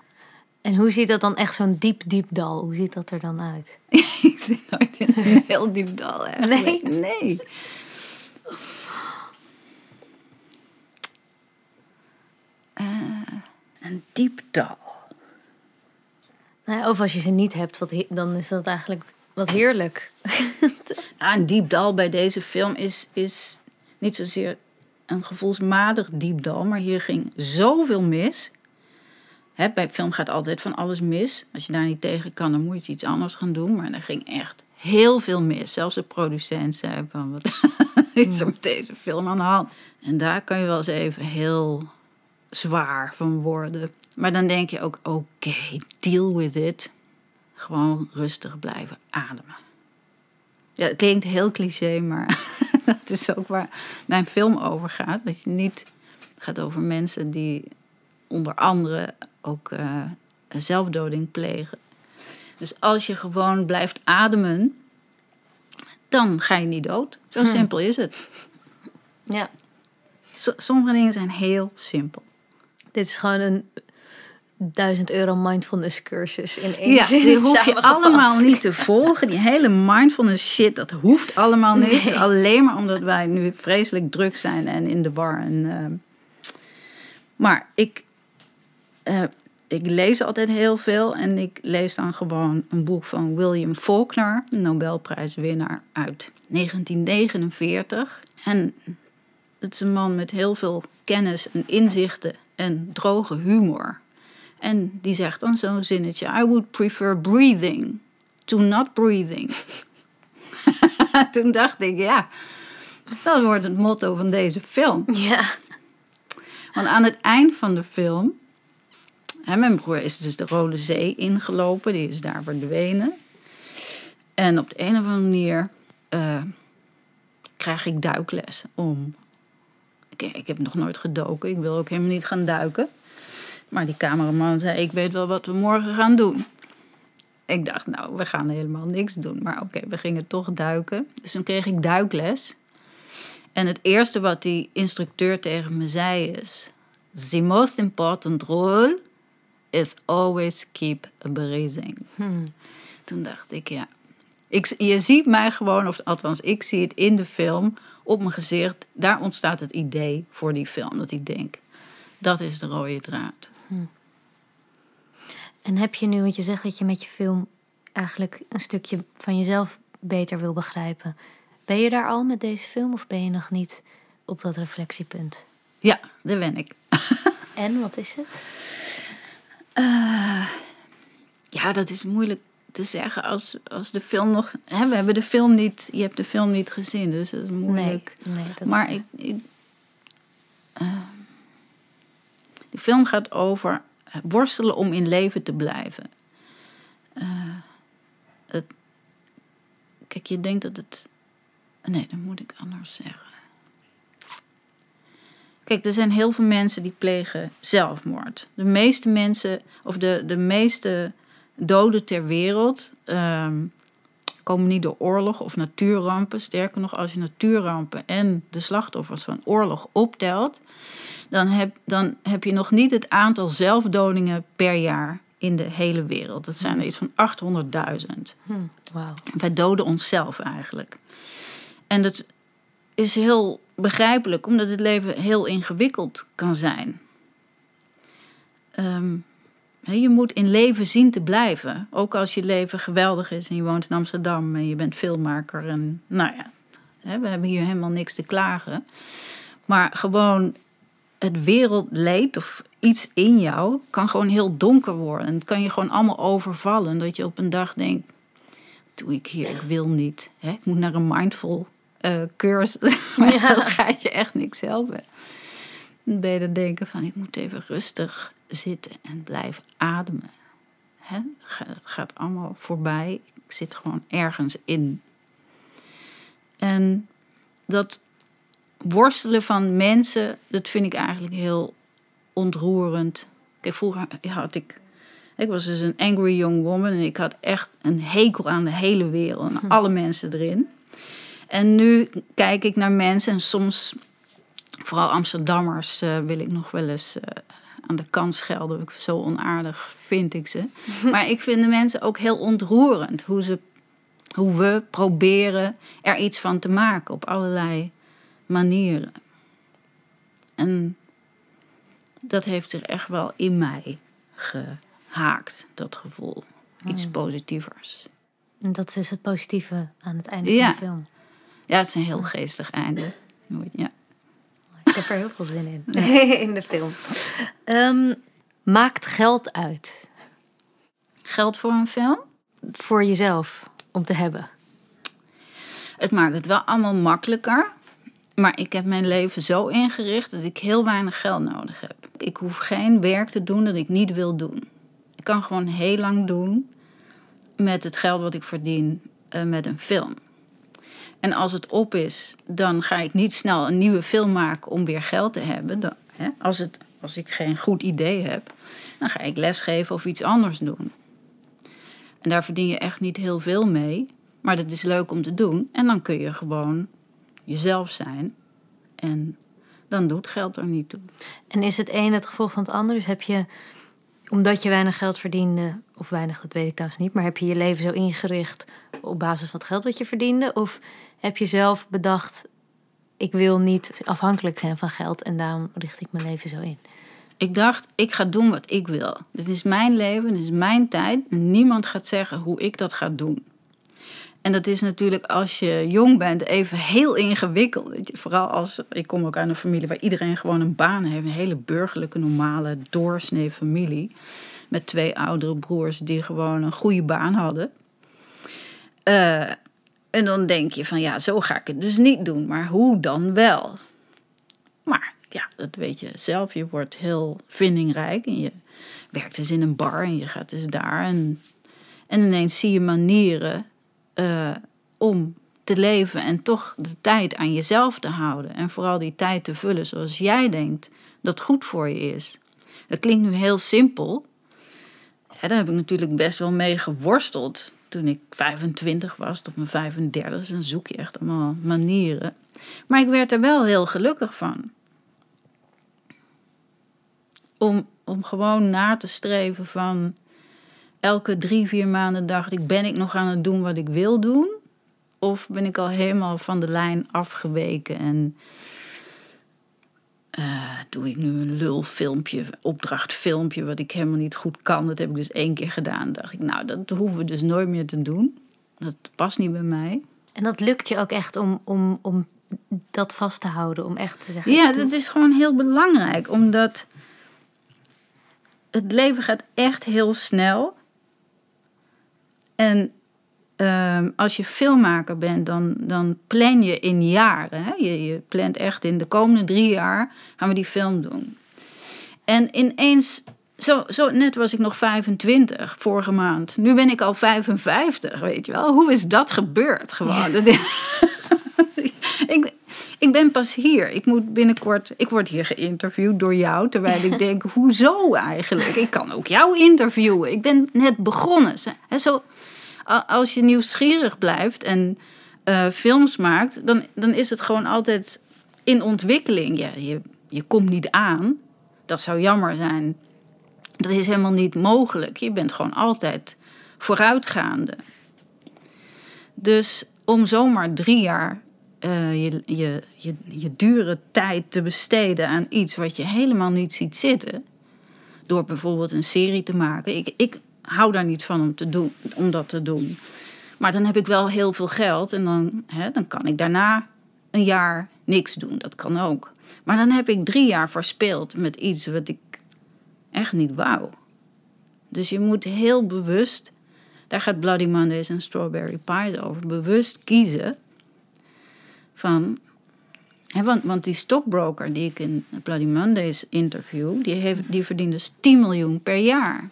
En hoe ziet dat dan echt zo'n diep, diep dal? Hoe ziet dat er dan uit? ik zit nooit in een heel diep dal eigenlijk. Nee? Nee. Eh, een diep dal. Nou ja, of als je ze niet hebt, wat dan is dat eigenlijk wat heerlijk. Ja, een diep dal bij deze film is, is niet zozeer een gevoelsmatig diep dal, maar hier ging zoveel mis. Hè, bij film gaat altijd van alles mis. Als je daar niet tegen kan, dan moet je iets anders gaan doen. Maar er ging echt heel veel mis. Zelfs de producent zei van, wat is er met deze film aan de hand? En daar kan je wel eens even heel zwaar van worden. Maar dan denk je ook, oké, deal with it. Gewoon rustig blijven ademen. Ja, het klinkt heel cliché, maar dat is ook waar mijn film over gaat. Dat je niet gaat over mensen die onder andere ook eh, zelfdoding plegen. Dus als je gewoon blijft ademen, dan ga je niet dood. Zo simpel is het. Ja. S- sommige dingen zijn heel simpel. Dit is gewoon een 1000 euro mindfulness cursus in één Ja, zin die hoef je allemaal niet te volgen. Die hele mindfulness shit, dat hoeft allemaal niet. Het is alleen maar omdat wij nu vreselijk druk zijn en in de bar. En, ehm, maar ik, eh, ik lees altijd heel veel. En ik lees dan gewoon een boek van William Faulkner, Nobelprijswinnaar uit 1949. En het is een man met heel veel kennis en inzichten en droge humor. En die zegt dan zo'n zinnetje: I would prefer breathing to not breathing. Toen dacht ik, ja, dat wordt het motto van deze film. Ja. Want aan het eind van de film, mijn broer is dus de Rode Zee ingelopen, die is daar verdwenen. En op de een of andere manier eh, krijg ik duikles om. Ik, ik heb nog nooit gedoken, ik wil ook helemaal niet gaan duiken. Maar die cameraman zei: Ik weet wel wat we morgen gaan doen. ik dacht, nou, we gaan helemaal niks doen. Maar oké, we gingen toch duiken. Dus toen kreeg ik duikles. En het eerste wat die instructeur tegen me zei is... The most important rule is always keep breathing. Toen dacht ik, ja. Ik, je ziet mij gewoon, of althans ik zie het in de film... op mijn gezicht, daar ontstaat het idee voor die film. Dat ik denk, dat is de rode draad. En heb je nu, want je zegt dat je met je film eigenlijk een stukje van jezelf beter wil begrijpen. Ben je daar al met deze film of ben je nog niet op dat reflectiepunt? Ja, daar ben ik. En wat is het? Ja, dat is moeilijk te zeggen als, als de film nog... Hè, we hebben de film niet... Je hebt de film niet gezien, dus dat is moeilijk. Nee, nee dat maar ik... ik eh, de film gaat over worstelen om in leven te blijven. Eh, het, kijk, je denkt dat het... Nee, dat moet ik anders zeggen. Kijk, er zijn heel veel mensen die plegen zelfmoord. De meeste mensen, of de, de meeste doden ter wereld, ehm, komen niet door oorlog of natuurrampen. Sterker nog, als je natuurrampen en de slachtoffers van oorlog optelt, dan heb, dan heb je nog niet het aantal zelfdodingen per jaar in de hele wereld. Dat zijn er iets van 800.000. Hm, Wauw. Wij doden onszelf eigenlijk. En dat is heel begrijpelijk, omdat het leven heel ingewikkeld kan zijn. Ehm, je moet in leven zien te blijven. Ook als je leven geweldig is en je woont in Amsterdam en je bent filmmaker. En nou ja, we hebben hier helemaal niks te klagen. Maar gewoon het wereldleed of iets in jou kan gewoon heel donker worden. En het kan je gewoon allemaal overvallen. Dat je op een dag denkt, doe ik hier, ik wil niet. Ik moet naar een mindful eh, cursus. Maar Ja. dan ga je echt niks helpen. Dan ben je dan denken van, ik moet even rustig zitten en blijven ademen. Hè? Het gaat allemaal voorbij. Ik zit gewoon ergens in. En dat worstelen van mensen, dat vind ik eigenlijk heel ontroerend. Kijk, vroeger had ik. Ik was dus een angry young woman en ik had echt een hekel aan de hele wereld en alle mensen erin. En nu kijk ik naar mensen en soms, vooral Amsterdammers, eh, wil ik nog wel eens eh, aan de kant schelden. Ik zo onaardig vind ik ze. Maar ik vind de mensen ook heel ontroerend hoe, ze, hoe we proberen er iets van te maken op allerlei manieren. En dat heeft zich echt wel in mij gehaakt, dat gevoel. Iets positievers. En dat is dus het positieve aan het einde Ja. van de film. Ja, het is een heel geestig einde. Ja. Ik heb er heel veel zin in. in de film. Ehm, maakt geld uit Geld voor een film? voor jezelf om te hebben. Het maakt het wel allemaal makkelijker. Maar ik heb mijn leven zo ingericht dat ik heel weinig geld nodig heb. Ik hoef geen werk te doen dat ik niet wil doen. Ik kan gewoon heel lang doen met het geld wat ik verdien eh, met een film. En als het op is, dan ga ik niet snel een nieuwe film maken om weer geld te hebben. Hè, als, het, als ik geen goed idee heb, dan ga ik lesgeven of iets anders doen. En daar verdien je echt niet heel veel mee. Maar dat is leuk om te doen. En dan kun je gewoon jezelf zijn. En dan doet geld er niet toe. En is het een het gevolg van het ander? Dus heb je, omdat je weinig geld verdiende, of weinig, dat weet ik trouwens niet, maar heb je je leven zo ingericht op basis van het geld wat je verdiende? Of heb je zelf bedacht, ik wil niet afhankelijk zijn van geld en daarom richt ik mijn leven zo in? Ik dacht, ik ga doen wat ik wil. Dit is mijn leven, dit is mijn tijd. Niemand gaat zeggen hoe ik dat ga doen. En dat is natuurlijk als je jong bent even heel ingewikkeld. Vooral als, ik kom ook uit een familie waar iedereen gewoon een baan heeft. Een hele burgerlijke, normale, doorsnee familie. Met twee oudere broers die gewoon een goede baan hadden. Eh, en dan denk je van ja, zo ga ik het dus niet doen. Maar hoe dan wel? Maar ja, dat weet je zelf. Je wordt heel vindingrijk en je werkt dus in een bar en je gaat dus daar. En, en ineens zie je manieren eh, om te leven en toch de tijd aan jezelf te houden. En vooral die tijd te vullen zoals jij denkt dat goed voor je is. Dat klinkt nu heel simpel. daar heb ik natuurlijk best wel mee geworsteld. Toen ik 25 was, tot mijn 35, dan zoek je echt allemaal manieren. Maar ik werd er wel heel gelukkig van. Om, om gewoon na te streven van elke drie, vier maanden dacht ik, ben ik nog aan het doen wat ik wil doen? Of ben ik al helemaal van de lijn afgeweken en eh, doe ik nu een lulfilmpje, opdrachtfilmpje, wat ik helemaal niet goed kan. Dat heb ik dus één keer gedaan. dacht ik, nou, dat hoeven we dus nooit meer te doen. Dat past niet bij mij. En dat lukt je ook echt om, om, om dat vast te houden, om echt te zeggen... Ja, dat is gewoon heel belangrijk, omdat het leven gaat echt heel snel. En ehm, als je filmmaker bent, dan, dan plan je in jaren. Hè? Je, je plant echt in de komende drie jaar gaan we die film doen. En ineens, zo, zo net was ik nog 25 vorige maand. Nu ben ik al 55, weet je wel. Hoe is dat gebeurd gewoon? Ik, ik ben pas hier. Ik moet binnenkort. Ik word hier geïnterviewd door jou. Terwijl ik denk, hoezo eigenlijk? Ik kan ook jou interviewen. Ik ben net begonnen. En zo, als je nieuwsgierig blijft en eh, films maakt, dan, dan is het gewoon altijd in ontwikkeling. Ja, je, je komt niet aan. Dat zou jammer zijn. Dat is helemaal niet mogelijk. Je bent gewoon altijd vooruitgaande. Dus om zomaar drie jaar eh, je, je, je, je dure tijd te besteden aan iets wat je helemaal niet ziet zitten. Door bijvoorbeeld een serie te maken. Ik, ik hou daar niet van om, te doen, om dat te doen. Maar dan heb ik wel heel veel geld en dan, hè, dan kan ik daarna een jaar niks doen. Dat kan ook. Maar dan heb ik drie jaar verspeeld met iets wat ik echt niet wou. Dus je moet heel bewust, daar gaat Bloody Mondays en Strawberry Pies over, bewust kiezen van. Want, want die stockbroker die ik in Bloody Mondays interview, die, heeft, die verdient dus 10 miljoen per jaar.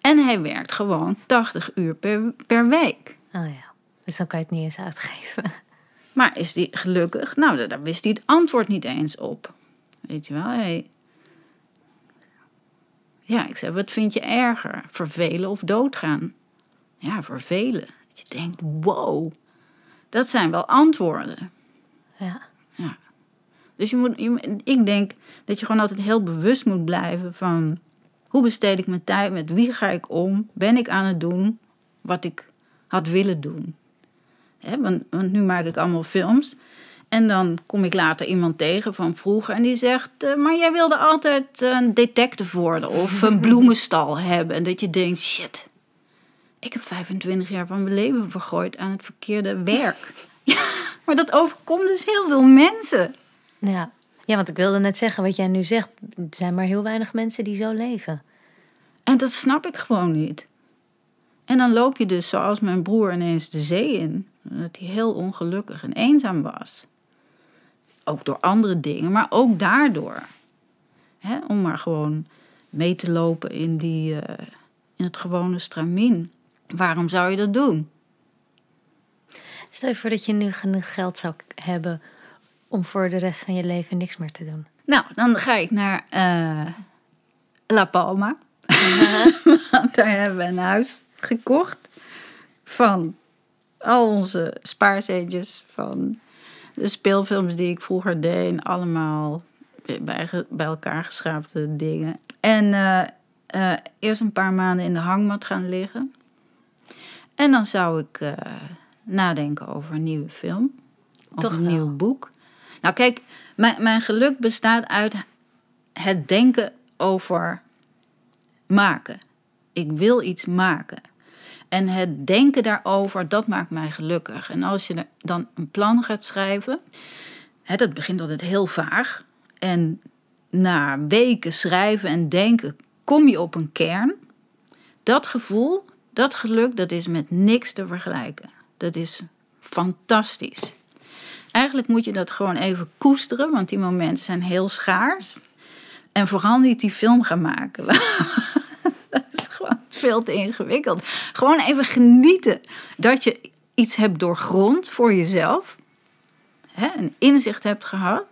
En hij werkt gewoon 80 uur per, per week. Oh ja, dus dan kan je het niet eens uitgeven. Maar is die gelukkig? Nou, daar- wist hij het antwoord niet eens op. Weet je wel? Ja, ik zei, wat vind je erger? Vervelen of doodgaan? Ja, vervelen. Dat je denkt, wow, dat zijn wel antwoorden. Ja. Dus je moet, je, moet- ik denk dat je gewoon altijd heel bewust moet blijven van... hoe besteed ik mijn tijd, met wie ga ik om? Ben ik aan het doen wat ik had willen doen? Want, want nu maak ik allemaal films. En dan kom ik later iemand tegen van vroeger en die zegt... eh, maar jij wilde altijd een detective worden of een bloemenstal hebben. En dat je denkt, shit, ik heb 25 jaar van mijn leven vergooid aan het verkeerde werk. Ja, maar dat overkomt dus heel veel mensen. Ja. Ja, want ik wilde net zeggen, wat jij nu zegt, er zijn maar heel weinig mensen die zo leven. En dat snap ik gewoon niet. En dan loop je dus zoals mijn broer ineens de zee in. Dat hij heel ongelukkig en eenzaam was. Ook door andere dingen, maar ook daardoor. Om maar gewoon mee te lopen in, die, eh, in het gewone stramien. Waarom zou je dat doen? Stel je voor dat je nu genoeg geld zou hebben om voor de rest van je leven niks meer te doen. Nou, dan ga ik naar eh, La Palma. Want daar hebben we een huis gekocht. Van al onze spaarcentjes. Van de speelfilms die ik vroeger deed. En allemaal bij, bij elkaar geschaapte dingen. En eh, eh, eerst een paar maanden in de hangmat gaan liggen. En dan zou ik nadenken over een nieuwe film. Of Toch een wel. nieuw boek. Nou kijk, mijn, mijn geluk bestaat uit het denken over maken. Ik wil iets maken. En het denken daarover, dat maakt mij gelukkig. En als je dan een plan gaat schrijven, hè, dat begint altijd heel vaag. En na weken schrijven en denken, kom je op een kern. Dat gevoel, dat geluk, dat is met niks te vergelijken. Dat is fantastisch. Eigenlijk moet je dat gewoon even koesteren, want die momenten zijn heel schaars. En vooral niet die film gaan maken. dat is gewoon veel te ingewikkeld. Gewoon even genieten dat je iets hebt doorgrond voor jezelf. Hè, een inzicht hebt gehad.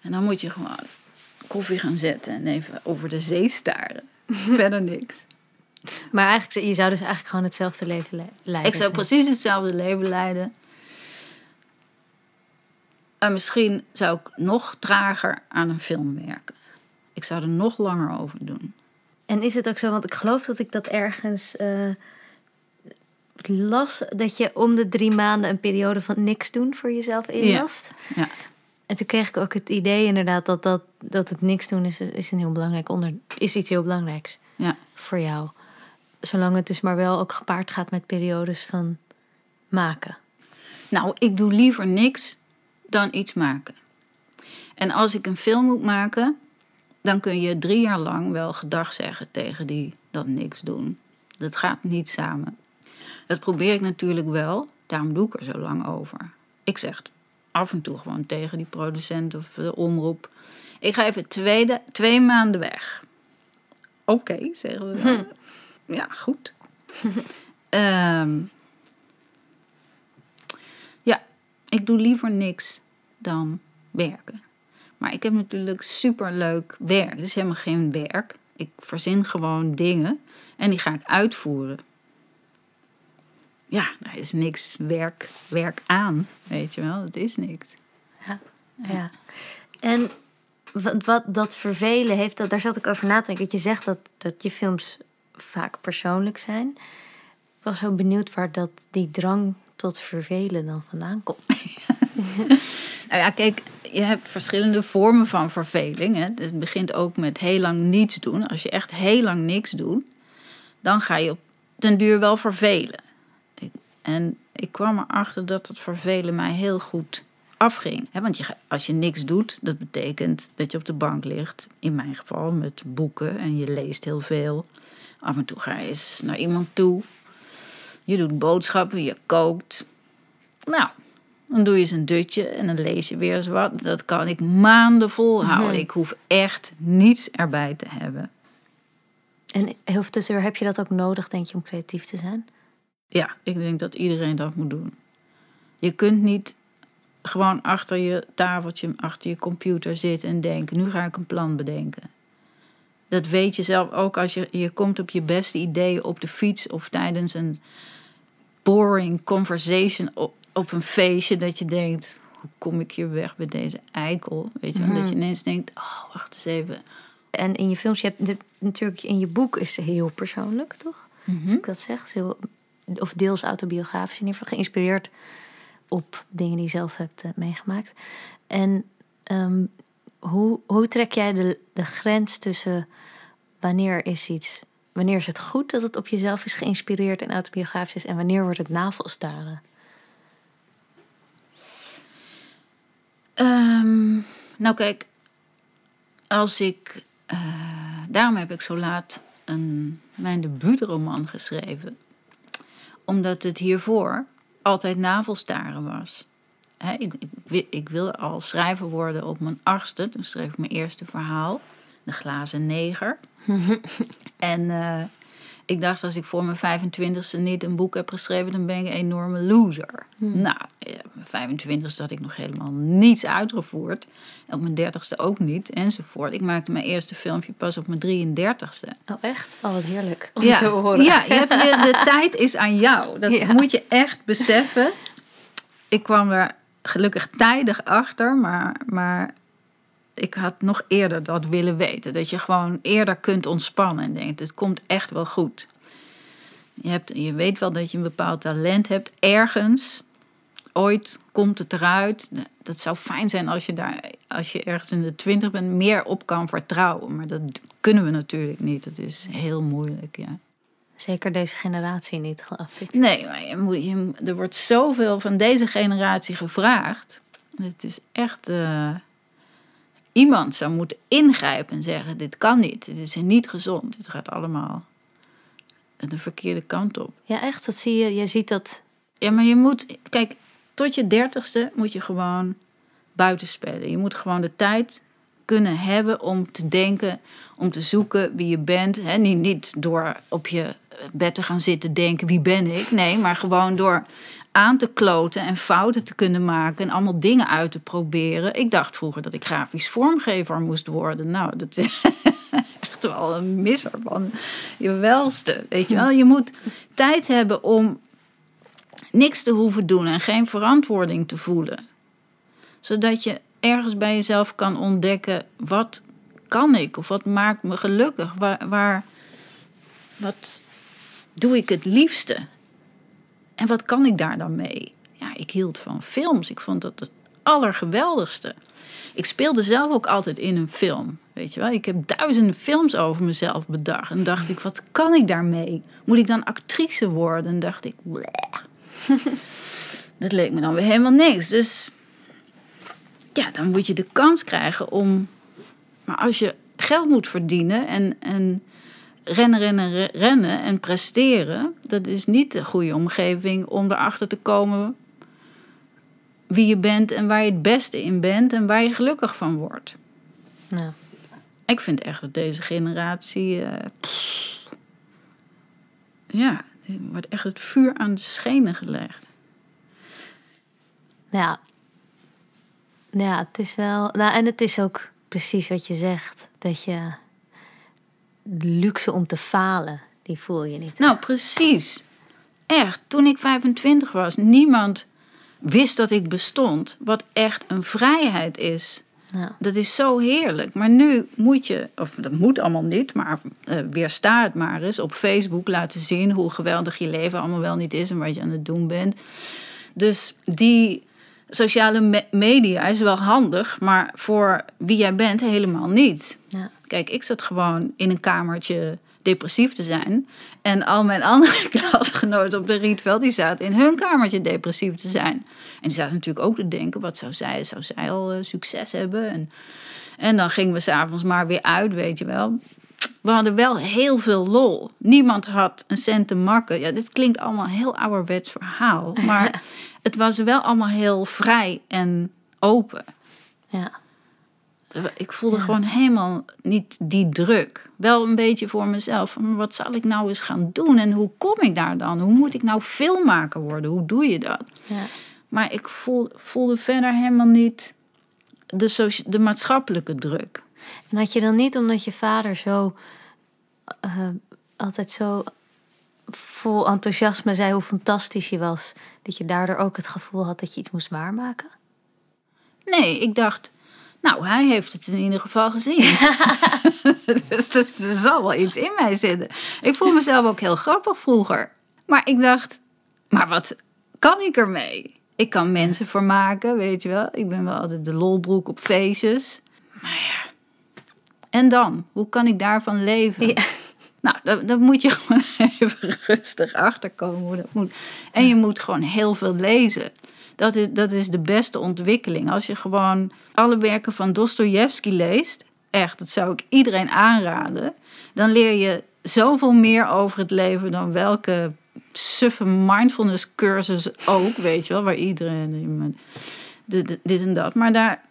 En dan moet je gewoon koffie gaan zetten en even over de zee staren. Verder niks. Maar eigenlijk, je zou dus eigenlijk gewoon hetzelfde leven le- leiden. Ik zou precies hetzelfde leven leiden. En misschien zou ik nog trager aan een film werken. Ik zou er nog langer over doen. En is het ook zo, want ik geloof dat ik dat ergens eh, las, dat je om de drie maanden een periode van niks doen voor jezelf inlast. Ja. En toen kreeg ik ook het idee inderdaad dat, dat, dat het niks doen is, is een heel belangrijk onder, is iets heel belangrijks Ja. voor jou. Zolang het dus maar wel ook gepaard gaat met periodes van maken. Nou, ik doe liever niks dan iets maken. En als ik een film moet maken, dan kun je drie jaar lang wel gedag zeggen tegen die dat niks doen. Dat gaat niet samen. Dat probeer ik natuurlijk wel, daarom doe ik er zo lang over. Ik zeg af en toe gewoon tegen die producent of de omroep: ik ga even twee, maanden weg. Oké, zeggen we dan. Ja, goed. Ehm, ja, ik doe liever niks dan werken. Maar ik heb natuurlijk superleuk werk. Het is helemaal geen werk. Ik verzin gewoon dingen en die ga ik uitvoeren. Ja, daar is niks werk, werk aan, weet je wel. Het is niks. Ja. En wat, wat dat vervelen heeft, dat, daar zat ik over na te denken. Dat je zegt dat, dat je films vaak persoonlijk zijn. Ik was zo benieuwd waar dat, die drang tot vervelen dan vandaan komt. Nou ja, kijk, je hebt verschillende vormen van verveling. Hè. Het begint ook met heel lang niets doen. Als je echt heel lang niks doet, dan ga je op den duur wel vervelen. En ik kwam erachter dat het vervelen mij heel goed afging. Want je, als je niks doet, dat betekent dat je op de bank ligt. In mijn geval met boeken en je leest heel veel. Af en toe ga je eens naar iemand toe. Je doet boodschappen, je kookt. Nou, dan doe je eens een dutje en dan lees je weer eens wat. Dat kan ik maanden volhouden. Ik hoef echt niets erbij te hebben. En heel tussendoor heb je dat ook nodig, denk je, om creatief te zijn? Ja, ik denk dat iedereen dat moet doen. Je kunt niet gewoon achter je tafeltje, achter je computer zitten en denken: nu ga ik een plan bedenken. Dat weet je zelf ook als je, je komt op je beste ideeën op de fiets of tijdens een boring conversation op, op een feestje. Dat je denkt: hoe kom ik hier weg met deze eikel? Weet je, wel? dat je ineens denkt: oh, wacht eens even. En in je films, je hebt de- natuurlijk in je boek is het heel persoonlijk, toch? Als ik dat zeg, is heel, of deels autobiografisch in ieder geval, geïnspireerd op dingen die je zelf hebt eh, meegemaakt. En ehm, hoe, hoe trek jij de, de grens tussen wanneer is iets, wanneer is het goed dat het op jezelf is geïnspireerd en autobiografisch is en wanneer wordt het navelstaren? Ehm, nou kijk, als ik... eh, daarom heb ik zo laat een, mijn debuutroman geschreven. Omdat het hiervoor altijd navelstaren was. Ik, ik, ik wilde al schrijver worden op mijn achtste. Toen schreef ik mijn eerste verhaal. De glazen neger. en eh, ik dacht, als ik voor mijn 25ste niet een boek heb geschreven, dan ben ik een enorme loser. Nou, ja, mijn 25ste had ik nog helemaal niets uitgevoerd. En op mijn 30ste ook niet, enzovoort. Ik maakte mijn eerste filmpje pas op mijn 33ste. Oh echt? Oh wat heerlijk om Ja, te horen. ja je hebt, de, de tijd is aan jou. Dat Ja. moet je echt beseffen. Ik kwam er gelukkig tijdig achter, maar, maar ik had nog eerder dat willen weten. Dat je gewoon eerder kunt ontspannen en denkt, het komt echt wel goed. Je, hebt, je weet wel dat je een bepaald talent hebt ergens. Ooit komt het eruit. Dat zou fijn zijn als je daar, als je ergens in de twintig bent, meer op kan vertrouwen. Maar dat kunnen we natuurlijk niet. Dat is heel moeilijk, ja. Zeker deze generatie niet, geloof ik. Nee, maar je moet, je, er wordt zoveel van deze generatie gevraagd. Het is echt. eh, iemand zou moeten ingrijpen en zeggen: Dit kan niet, dit is niet gezond, dit gaat allemaal de verkeerde kant op. Ja, echt, dat zie je. Je ziet dat Ja, maar je moet, kijk, tot je dertigste moet je gewoon buiten spelen. Je moet gewoon de tijd kunnen hebben om te denken, om te zoeken wie je bent. Hè? Niet, niet door op je bed te gaan zitten denken, wie ben ik? Nee, maar gewoon door aan te kloten en fouten te kunnen maken en allemaal dingen uit te proberen. Ik dacht vroeger dat ik grafisch vormgever moest worden. Nou, dat is echt wel een misser van je welste. Weet je wel, je moet tijd hebben om niks te hoeven doen en geen verantwoording te voelen. Zodat je ergens bij jezelf kan ontdekken, wat kan ik? Of wat maakt me gelukkig? Waar, waar wat doe ik het liefste? En wat kan ik daar dan mee? Ja, ik hield van films. Ik vond dat het allergeweldigste. Ik speelde zelf ook altijd in een film. Weet je wel, ik heb duizenden films over mezelf bedacht. En dacht ik, wat kan ik daarmee? Moet ik dan actrice worden? En dacht ik, dat leek me dan weer helemaal niks. Dus ja, dan moet je de kans krijgen om. Maar als je geld moet verdienen en, en rennen, rennen, re- rennen en presteren, dat is niet de goede omgeving om erachter te komen wie je bent en waar je het beste in bent en waar je gelukkig van wordt. Ja. Ik vind echt dat deze generatie. pff, ja, er wordt echt het vuur aan de schenen gelegd. Ja. Ja, het is wel. Nou, en het is ook precies wat je zegt. Dat je. De luxe om te falen, die voel je niet. Nou, precies. Echt, toen ik 25 was, niemand wist dat ik bestond. Wat echt een vrijheid is. Ja. Dat is zo heerlijk. Maar nu moet je, of dat moet allemaal niet, maar eh, weersta het maar eens. Op Facebook laten zien hoe geweldig je leven allemaal wel niet is en wat je aan het doen bent. Dus die sociale me- media is wel handig, maar voor wie jij bent helemaal niet. Ja. Kijk, ik zat gewoon in een kamertje depressief te zijn. En al mijn andere klasgenoten op de Rietveld, die zaten in hun kamertje depressief te zijn. En die zaten natuurlijk ook te denken, wat zou zij, zou zij al eh, succes hebben? En, en dan gingen we s'avonds maar weer uit, weet je wel. We hadden wel heel veel lol. Niemand had een cent te makken. Ja, dit klinkt allemaal een heel ouderwets verhaal. Maar het was wel allemaal heel vrij en open. Ja. Ik voelde gewoon helemaal niet die druk. Wel een beetje voor mezelf. Maar wat zal ik nou eens gaan doen? En hoe kom ik daar dan? Hoe moet ik nou filmmaker worden? Hoe doe je dat? ja. Maar ik voel, voelde verder helemaal niet de, de maatschappelijke druk. En had je dan niet, omdat je vader zo. eh, altijd zo vol enthousiasme zei hoe fantastisch je was, dat je daardoor ook het gevoel had dat je iets moest waarmaken? Nee, ik dacht, nou, hij heeft het in ieder geval gezien. dus, dus er zal wel iets in mij zitten. Ik voel mezelf ook heel grappig vroeger. Maar ik dacht, maar wat kan ik ermee? Ik kan mensen vermaken, weet je wel. Ik ben wel altijd de lolbroek op feestjes. Maar ja, en dan? Hoe kan ik daarvan leven? Ja. Nou, dan, dan moet je gewoon even rustig achterkomen hoe dat moet. En je moet gewoon heel veel lezen. Dat is, dat is de beste ontwikkeling. Als je gewoon alle werken van Dostoevsky leest, echt, dat zou ik iedereen aanraden. Dan leer je zoveel meer over het leven dan welke suffe mindfulness cursus ook, weet je wel, waar iedereen de- de- dit en dat. Maar daar,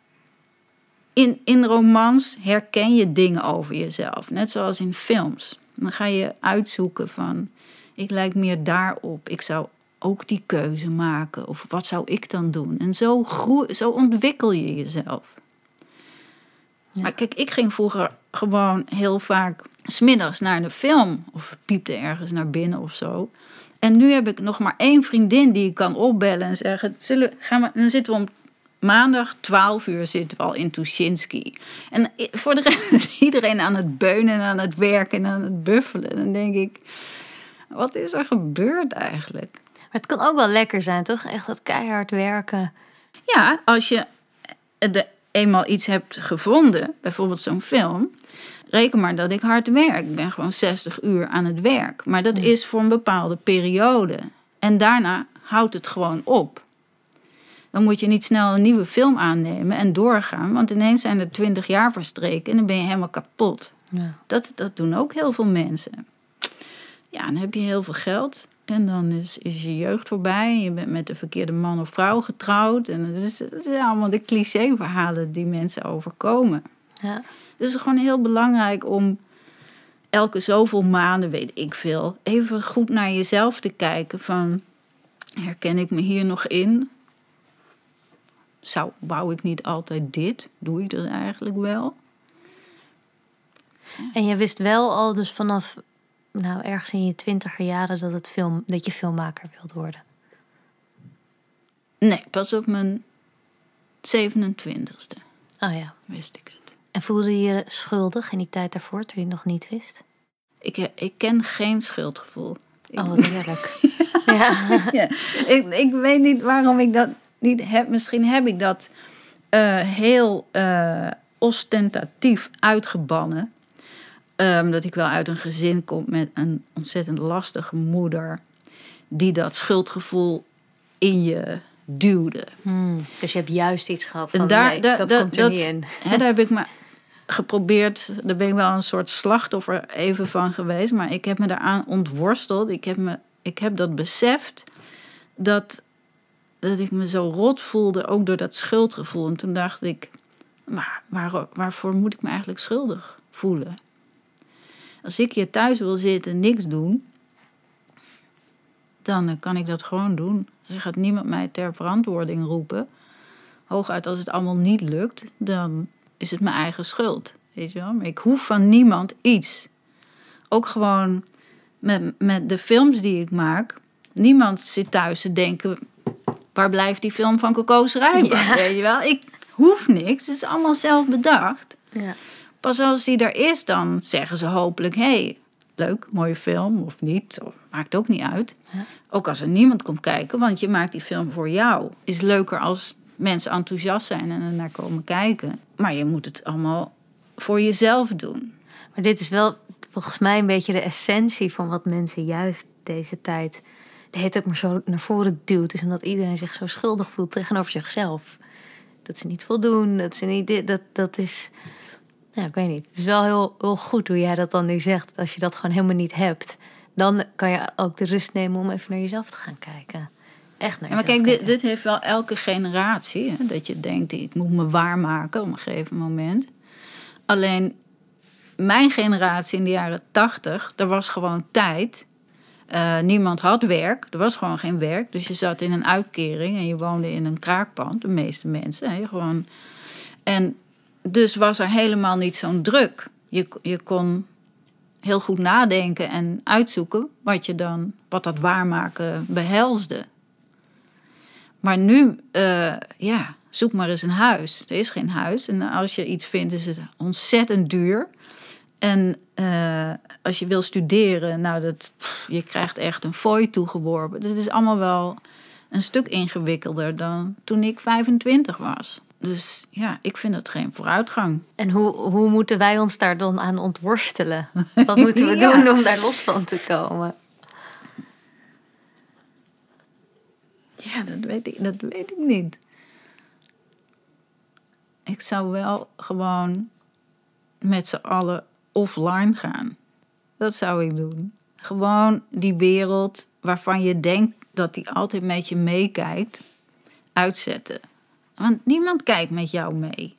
in, in romans herken je dingen over jezelf, net zoals in films. Dan ga je uitzoeken van, ik lijk meer daarop, ik zou ook die keuze maken, of wat zou ik dan doen? En zo, groe, zo ontwikkel je jezelf. Maar kijk, ik ging vroeger gewoon heel vaak smiddags naar de film, of piepte ergens naar binnen of zo. En nu heb ik nog maar één vriendin die ik kan opbellen en zeggen: Zullen, gaan we, dan zitten we om maandag 12 uur zitten we al in Tuschinski. En voor de rest is iedereen aan het beunen en aan het werken en aan het buffelen. Dan denk ik: wat is er gebeurd eigenlijk? Maar het kan ook wel lekker zijn, toch? Echt dat keihard werken. Ja, als je de, eenmaal iets hebt gevonden, bijvoorbeeld zo'n film, reken maar dat ik hard werk. Ik ben gewoon 60 uur aan het werk. Maar dat is voor een bepaalde periode. En daarna houdt het gewoon op. Dan moet je niet snel een nieuwe film aannemen en doorgaan, want ineens zijn er 20 jaar verstreken en dan ben je helemaal kapot. Ja. Dat, dat doen ook heel veel mensen. Ja, dan heb je heel veel geld. En dan is, is je jeugd voorbij. Je bent met de verkeerde man of vrouw getrouwd. En het, is, het zijn allemaal de cliché-verhalen die mensen overkomen. Ja. Dus het is gewoon heel belangrijk om elke zoveel maanden, weet ik veel, even goed naar jezelf te kijken. Van, herken ik me hier nog in? Zou, wou ik niet altijd dit? Doe ik dat eigenlijk wel? En je wist wel al dus vanaf nou, ergens in je twintiger jaren dat, het film, dat je filmmaker wilde worden. Nee, pas op mijn 27ste Oh ja. wist ik het. En voelde je je schuldig in die tijd daarvoor, toen je het nog niet wist? Ik, he- ik ken geen schuldgevoel. Oh, wat heerlijk. ja. Ja, ik, ik weet niet waarom ik dat heb. Misschien heb ik dat eh, heel eh, ostentatief uitgebannen. Ehm, dat ik wel uit een gezin kom met een ontzettend lastige moeder. Die dat schuldgevoel in je duwde. Hmm, Dus je hebt juist iets gehad van, En daar, nee, dat, komt er dat- niet in. Daar heb ik me geprobeerd. Daar ben ik wel een soort slachtoffer even van geweest. Maar ik heb me daaraan ontworsteld. Ik heb, me, ik heb dat beseft. Dat, dat ik me zo rot voelde. Ook door dat schuldgevoel. En toen dacht ik. Maar waar, waarvoor moet ik me eigenlijk schuldig voelen? Als ik hier thuis wil zitten en niks doen. Dan eh, kan ik dat gewoon doen. Er gaat niemand mij ter verantwoording roepen hooguit als het allemaal niet lukt, dan is het mijn eigen schuld. Weet je wel? Maar ik hoef van niemand iets. Ook gewoon met, met de films die ik maak. Niemand zit thuis te denken, waar blijft die film van Coco Schrijver? Ja. Weet je wel? Ik hoef niks, het is allemaal zelf bedacht. Ja. Pas als die er is, dan zeggen ze hopelijk: hey, leuk, mooie film of niet. Of, maakt ook niet uit. Ja. Ook als er niemand komt kijken, want je maakt die film voor jou. Is leuker als mensen enthousiast zijn en er naar komen kijken. Maar je moet het allemaal voor jezelf doen. Maar dit is wel volgens mij een beetje de essentie van wat mensen juist deze tijd de hele tijd maar zo naar voren duwt. Is omdat iedereen zich zo schuldig voelt tegenover zichzelf. Dat ze niet voldoen, dat ze niet dit, dat, dat is... Ja, ik weet niet. Het is wel heel, heel goed hoe jij dat dan nu zegt. Als je dat gewoon helemaal niet hebt, dan kan je ook de rust nemen om even naar jezelf te gaan kijken. Echt naar Ja, maar kijk, dit, dit heeft wel elke generatie. Hè? Dat je denkt, ik moet me waarmaken op een gegeven moment. Alleen mijn generatie in de jaren tachtig, er was gewoon tijd. Eh, niemand had werk, er was gewoon geen werk. Dus je zat in een uitkering en je woonde in een kraakpand, de meeste mensen. Hè? Gewoon. En dus was er helemaal niet zo'n druk. Je, je kon heel goed nadenken en uitzoeken wat, je dan, wat dat waarmaken behelsde. Maar nu, eh, ja, zoek maar eens een huis. Er is geen huis. En als je iets vindt, is het ontzettend duur. En eh, als je wil studeren, nou, dat, pff, je krijgt echt een fooi toegeworpen. Dit is allemaal wel een stuk ingewikkelder dan toen ik 25 was. Dus ja, ik vind dat geen vooruitgang. En hoe, hoe moeten wij ons daar dan aan ontworstelen? Wat moeten we Ja. doen om daar los van te komen? Ja, dat weet ik, dat weet ik niet. Ik zou wel gewoon met z'n allen offline gaan. Dat zou ik doen. Gewoon die wereld waarvan je denkt dat die altijd met je meekijkt, uitzetten. Want niemand kijkt met jou mee.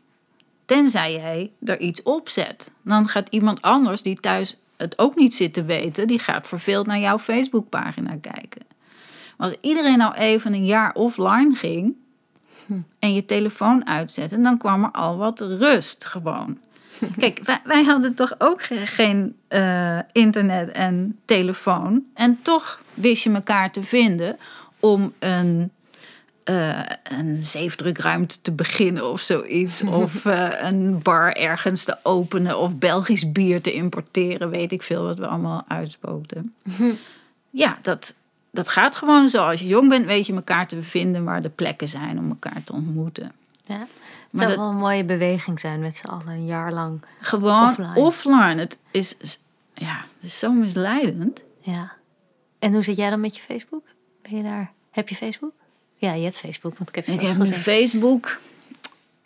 Tenzij jij er iets op zet. Dan gaat iemand anders die thuis het ook niet zit te weten, die gaat verveeld naar jouw Facebookpagina kijken. Als iedereen nou even een jaar offline ging en je telefoon uitzette, dan kwam er al wat rust gewoon. Kijk, wij, wij hadden toch ook ge- geen eh, internet en telefoon. En toch wist je elkaar te vinden om een, eh, een zeefdrukruimte te beginnen of zoiets. Of eh, een bar ergens te openen of Belgisch bier te importeren. Weet ik veel wat we allemaal uitspookten. Ja, dat, dat gaat gewoon zo. Als je jong bent, weet je elkaar te vinden waar de plekken zijn om elkaar te ontmoeten. Ja. Het zou dat- wel een mooie beweging zijn met z'n allen een jaar lang. Gewoon Offline. offline. Het is, ja, het is zo misleidend. Ja. En hoe zit jij dan met je Facebook? Ben je daar? Heb je Facebook? Ja, je hebt Facebook, want ik heb je Ik heb nu. Facebook.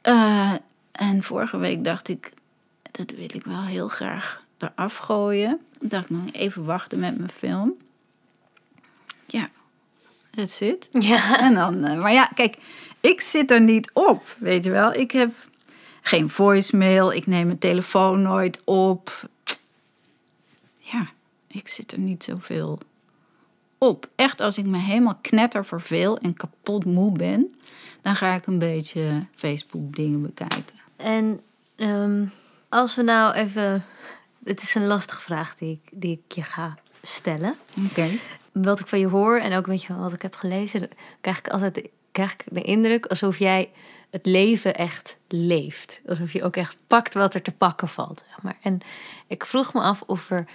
Eh, en vorige week dacht ik, dat wil ik wel heel graag eraf gooien. Ik dacht nog even wachten met mijn film. Ja, that's it. Ja. En dan, eh, maar ja, kijk, ik zit er niet op, weet je wel. Ik heb geen voicemail, ik neem mijn telefoon nooit op. Ja, ik zit er niet zoveel op. Echt, als ik me helemaal knetter verveel en kapot moe ben, dan ga ik een beetje Facebook dingen bekijken. En ehm, als we nou even het is een lastige vraag die ik, die ik je ga stellen. Oké. Wat ik van je hoor en ook weet je, wat ik heb gelezen, krijg ik altijd krijg ik de indruk alsof jij het leven echt leeft. Alsof je ook echt pakt wat er te pakken valt. Zeg maar. En ik vroeg me af of er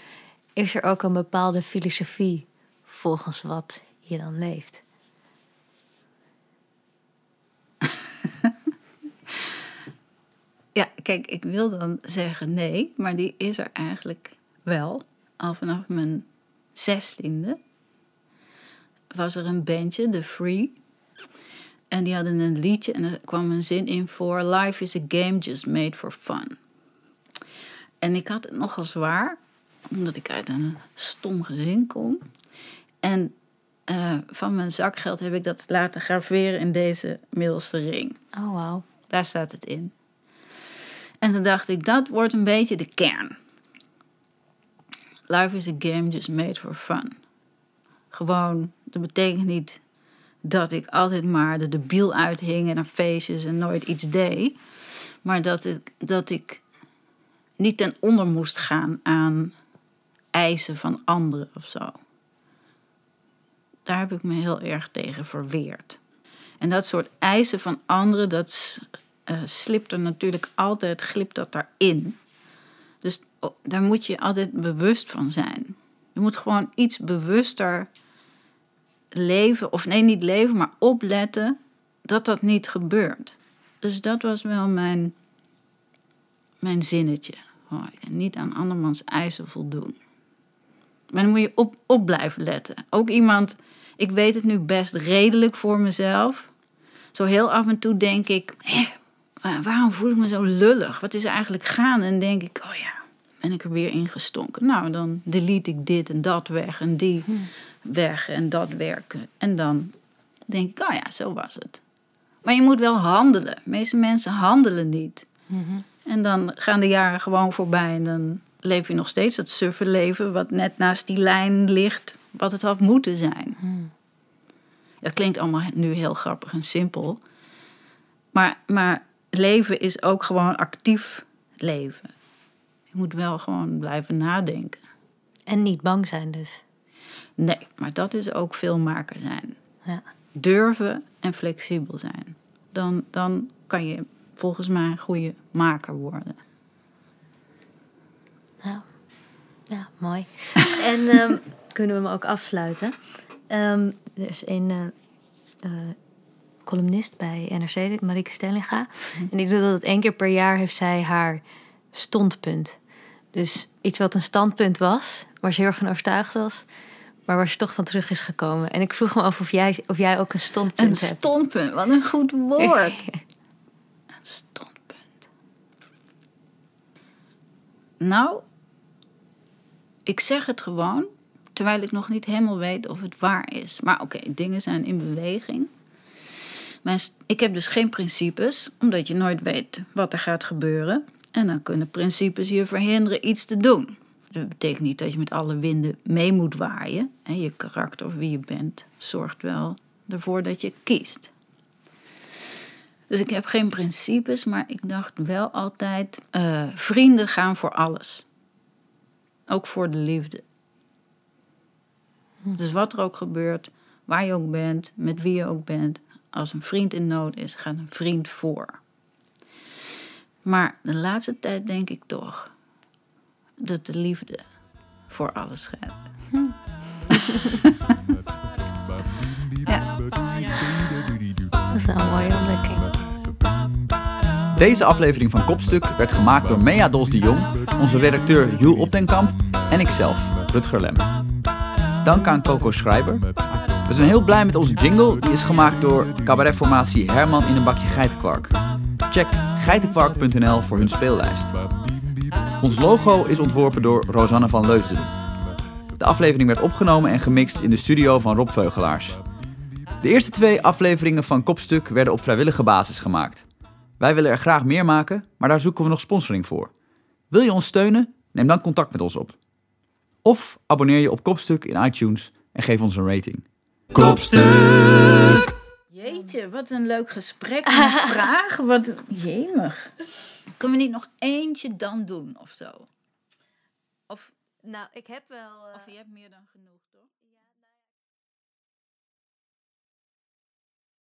is er ook een bepaalde filosofie volgens wat je dan leeft. Ja, kijk, ik wil dan zeggen nee, maar die is er eigenlijk wel. Al vanaf mijn zestiende was er een bandje, The Free. En die hadden een liedje en er kwam een zin in voor... Life is a game just made for fun. En ik had het nogal zwaar, omdat ik uit een stom gezin kom. En eh, van mijn zakgeld heb ik dat laten graveren in deze middelste ring. Oh, wauw. Daar staat het in. En toen dacht ik, dat wordt een beetje de kern. Life is a game just made for fun. Gewoon, dat betekent niet dat ik altijd maar de debiel uithing en naar feestjes en nooit iets deed. Maar dat ik, dat ik niet ten onder moest gaan aan eisen van anderen of zo. Daar heb ik me heel erg tegen verweerd. En dat soort eisen van anderen, dat uh, slipt er natuurlijk altijd, glipt dat daarin. Dus daar moet je altijd bewust van zijn. Je moet gewoon iets bewuster leven, of nee, niet leven, maar opletten dat dat niet gebeurt. Dus dat was wel mijn, mijn zinnetje. Oh, ik kan niet aan andermans eisen voldoen. Maar dan moet je op, op blijven letten. Ook iemand, ik weet het nu best redelijk voor mezelf. Zo heel af en toe denk ik, hé, waarom voel ik me zo lullig? Wat is er eigenlijk gaan? En denk ik, oh ja, ben ik er weer ingestonken. Nou, dan delete ik dit en dat weg en die weg en dat werken. En dan denk ik, oh ja, zo was het. Maar je moet wel handelen. De meeste mensen handelen niet. En dan gaan de jaren gewoon voorbij en dan leef je nog steeds het suffe leven wat net naast die lijn ligt, wat het had moeten zijn. Dat klinkt allemaal nu heel grappig en simpel. Maar, maar leven is ook gewoon actief leven. Je moet wel gewoon blijven nadenken. En niet bang zijn dus. Nee, maar dat is ook veel maker zijn. Ja. Durven en flexibel zijn. Dan, dan kan je volgens mij een goede maker worden. Ja, ja mooi. en ehm, kunnen we hem ook afsluiten? Ehm, er is een eh, eh, columnist bij NRC, Marieke Stellinga. En die doet dat één keer per jaar heeft zij haar standpunt. Dus iets wat een standpunt was, waar ze heel erg van overtuigd was, maar waar ze toch van terug is gekomen. En ik vroeg me af of jij, of jij ook een standpunt Een hebt. standpunt, wat een goed woord. een standpunt. Nou, ik zeg het gewoon, terwijl ik nog niet helemaal weet of het waar is. Maar oké, dingen zijn in beweging. Ik heb dus geen principes, omdat je nooit weet wat er gaat gebeuren. En dan kunnen principes je verhinderen iets te doen. Dat betekent niet dat je met alle winden mee moet waaien. En je karakter of wie je bent zorgt wel ervoor dat je kiest. Dus ik heb geen principes, maar ik dacht wel altijd: eh, vrienden gaan voor alles. Ook voor de liefde. Dus wat er ook gebeurt, waar je ook bent, met wie je ook bent, als een vriend in nood is, gaat een vriend voor. Maar de laatste tijd denk ik toch dat de liefde voor alles gaat. Dat is wel een mooie ontdekking. Deze aflevering van Kopstuk werd gemaakt door Mea Dos de Jong, onze redacteur Jules Opdenkamp en ikzelf, Rutger Lem. Dank aan Coco Schrijber. We zijn heel blij met onze jingle, die is gemaakt door cabaretformatie Herman in een bakje geitenkwark. Check geitenkwark.nl voor hun speellijst. Ons logo is ontworpen door Rosanne van Leusden. De aflevering werd opgenomen en gemixt in de studio van Rob Veugelaars. De eerste twee afleveringen van Kopstuk werden op vrijwillige basis gemaakt. Wij willen er graag meer maken, maar daar zoeken we nog sponsoring voor. Wil je ons steunen? Neem dan contact met ons op. Of abonneer je op Kopstuk in iTunes en geef ons een rating. Kopstuk. Jeetje, wat een leuk gesprek. Een vraag, wat jemig. Kunnen we niet nog eentje dan doen of zo? Of, nou, ik heb wel... eh, Of je hebt meer dan?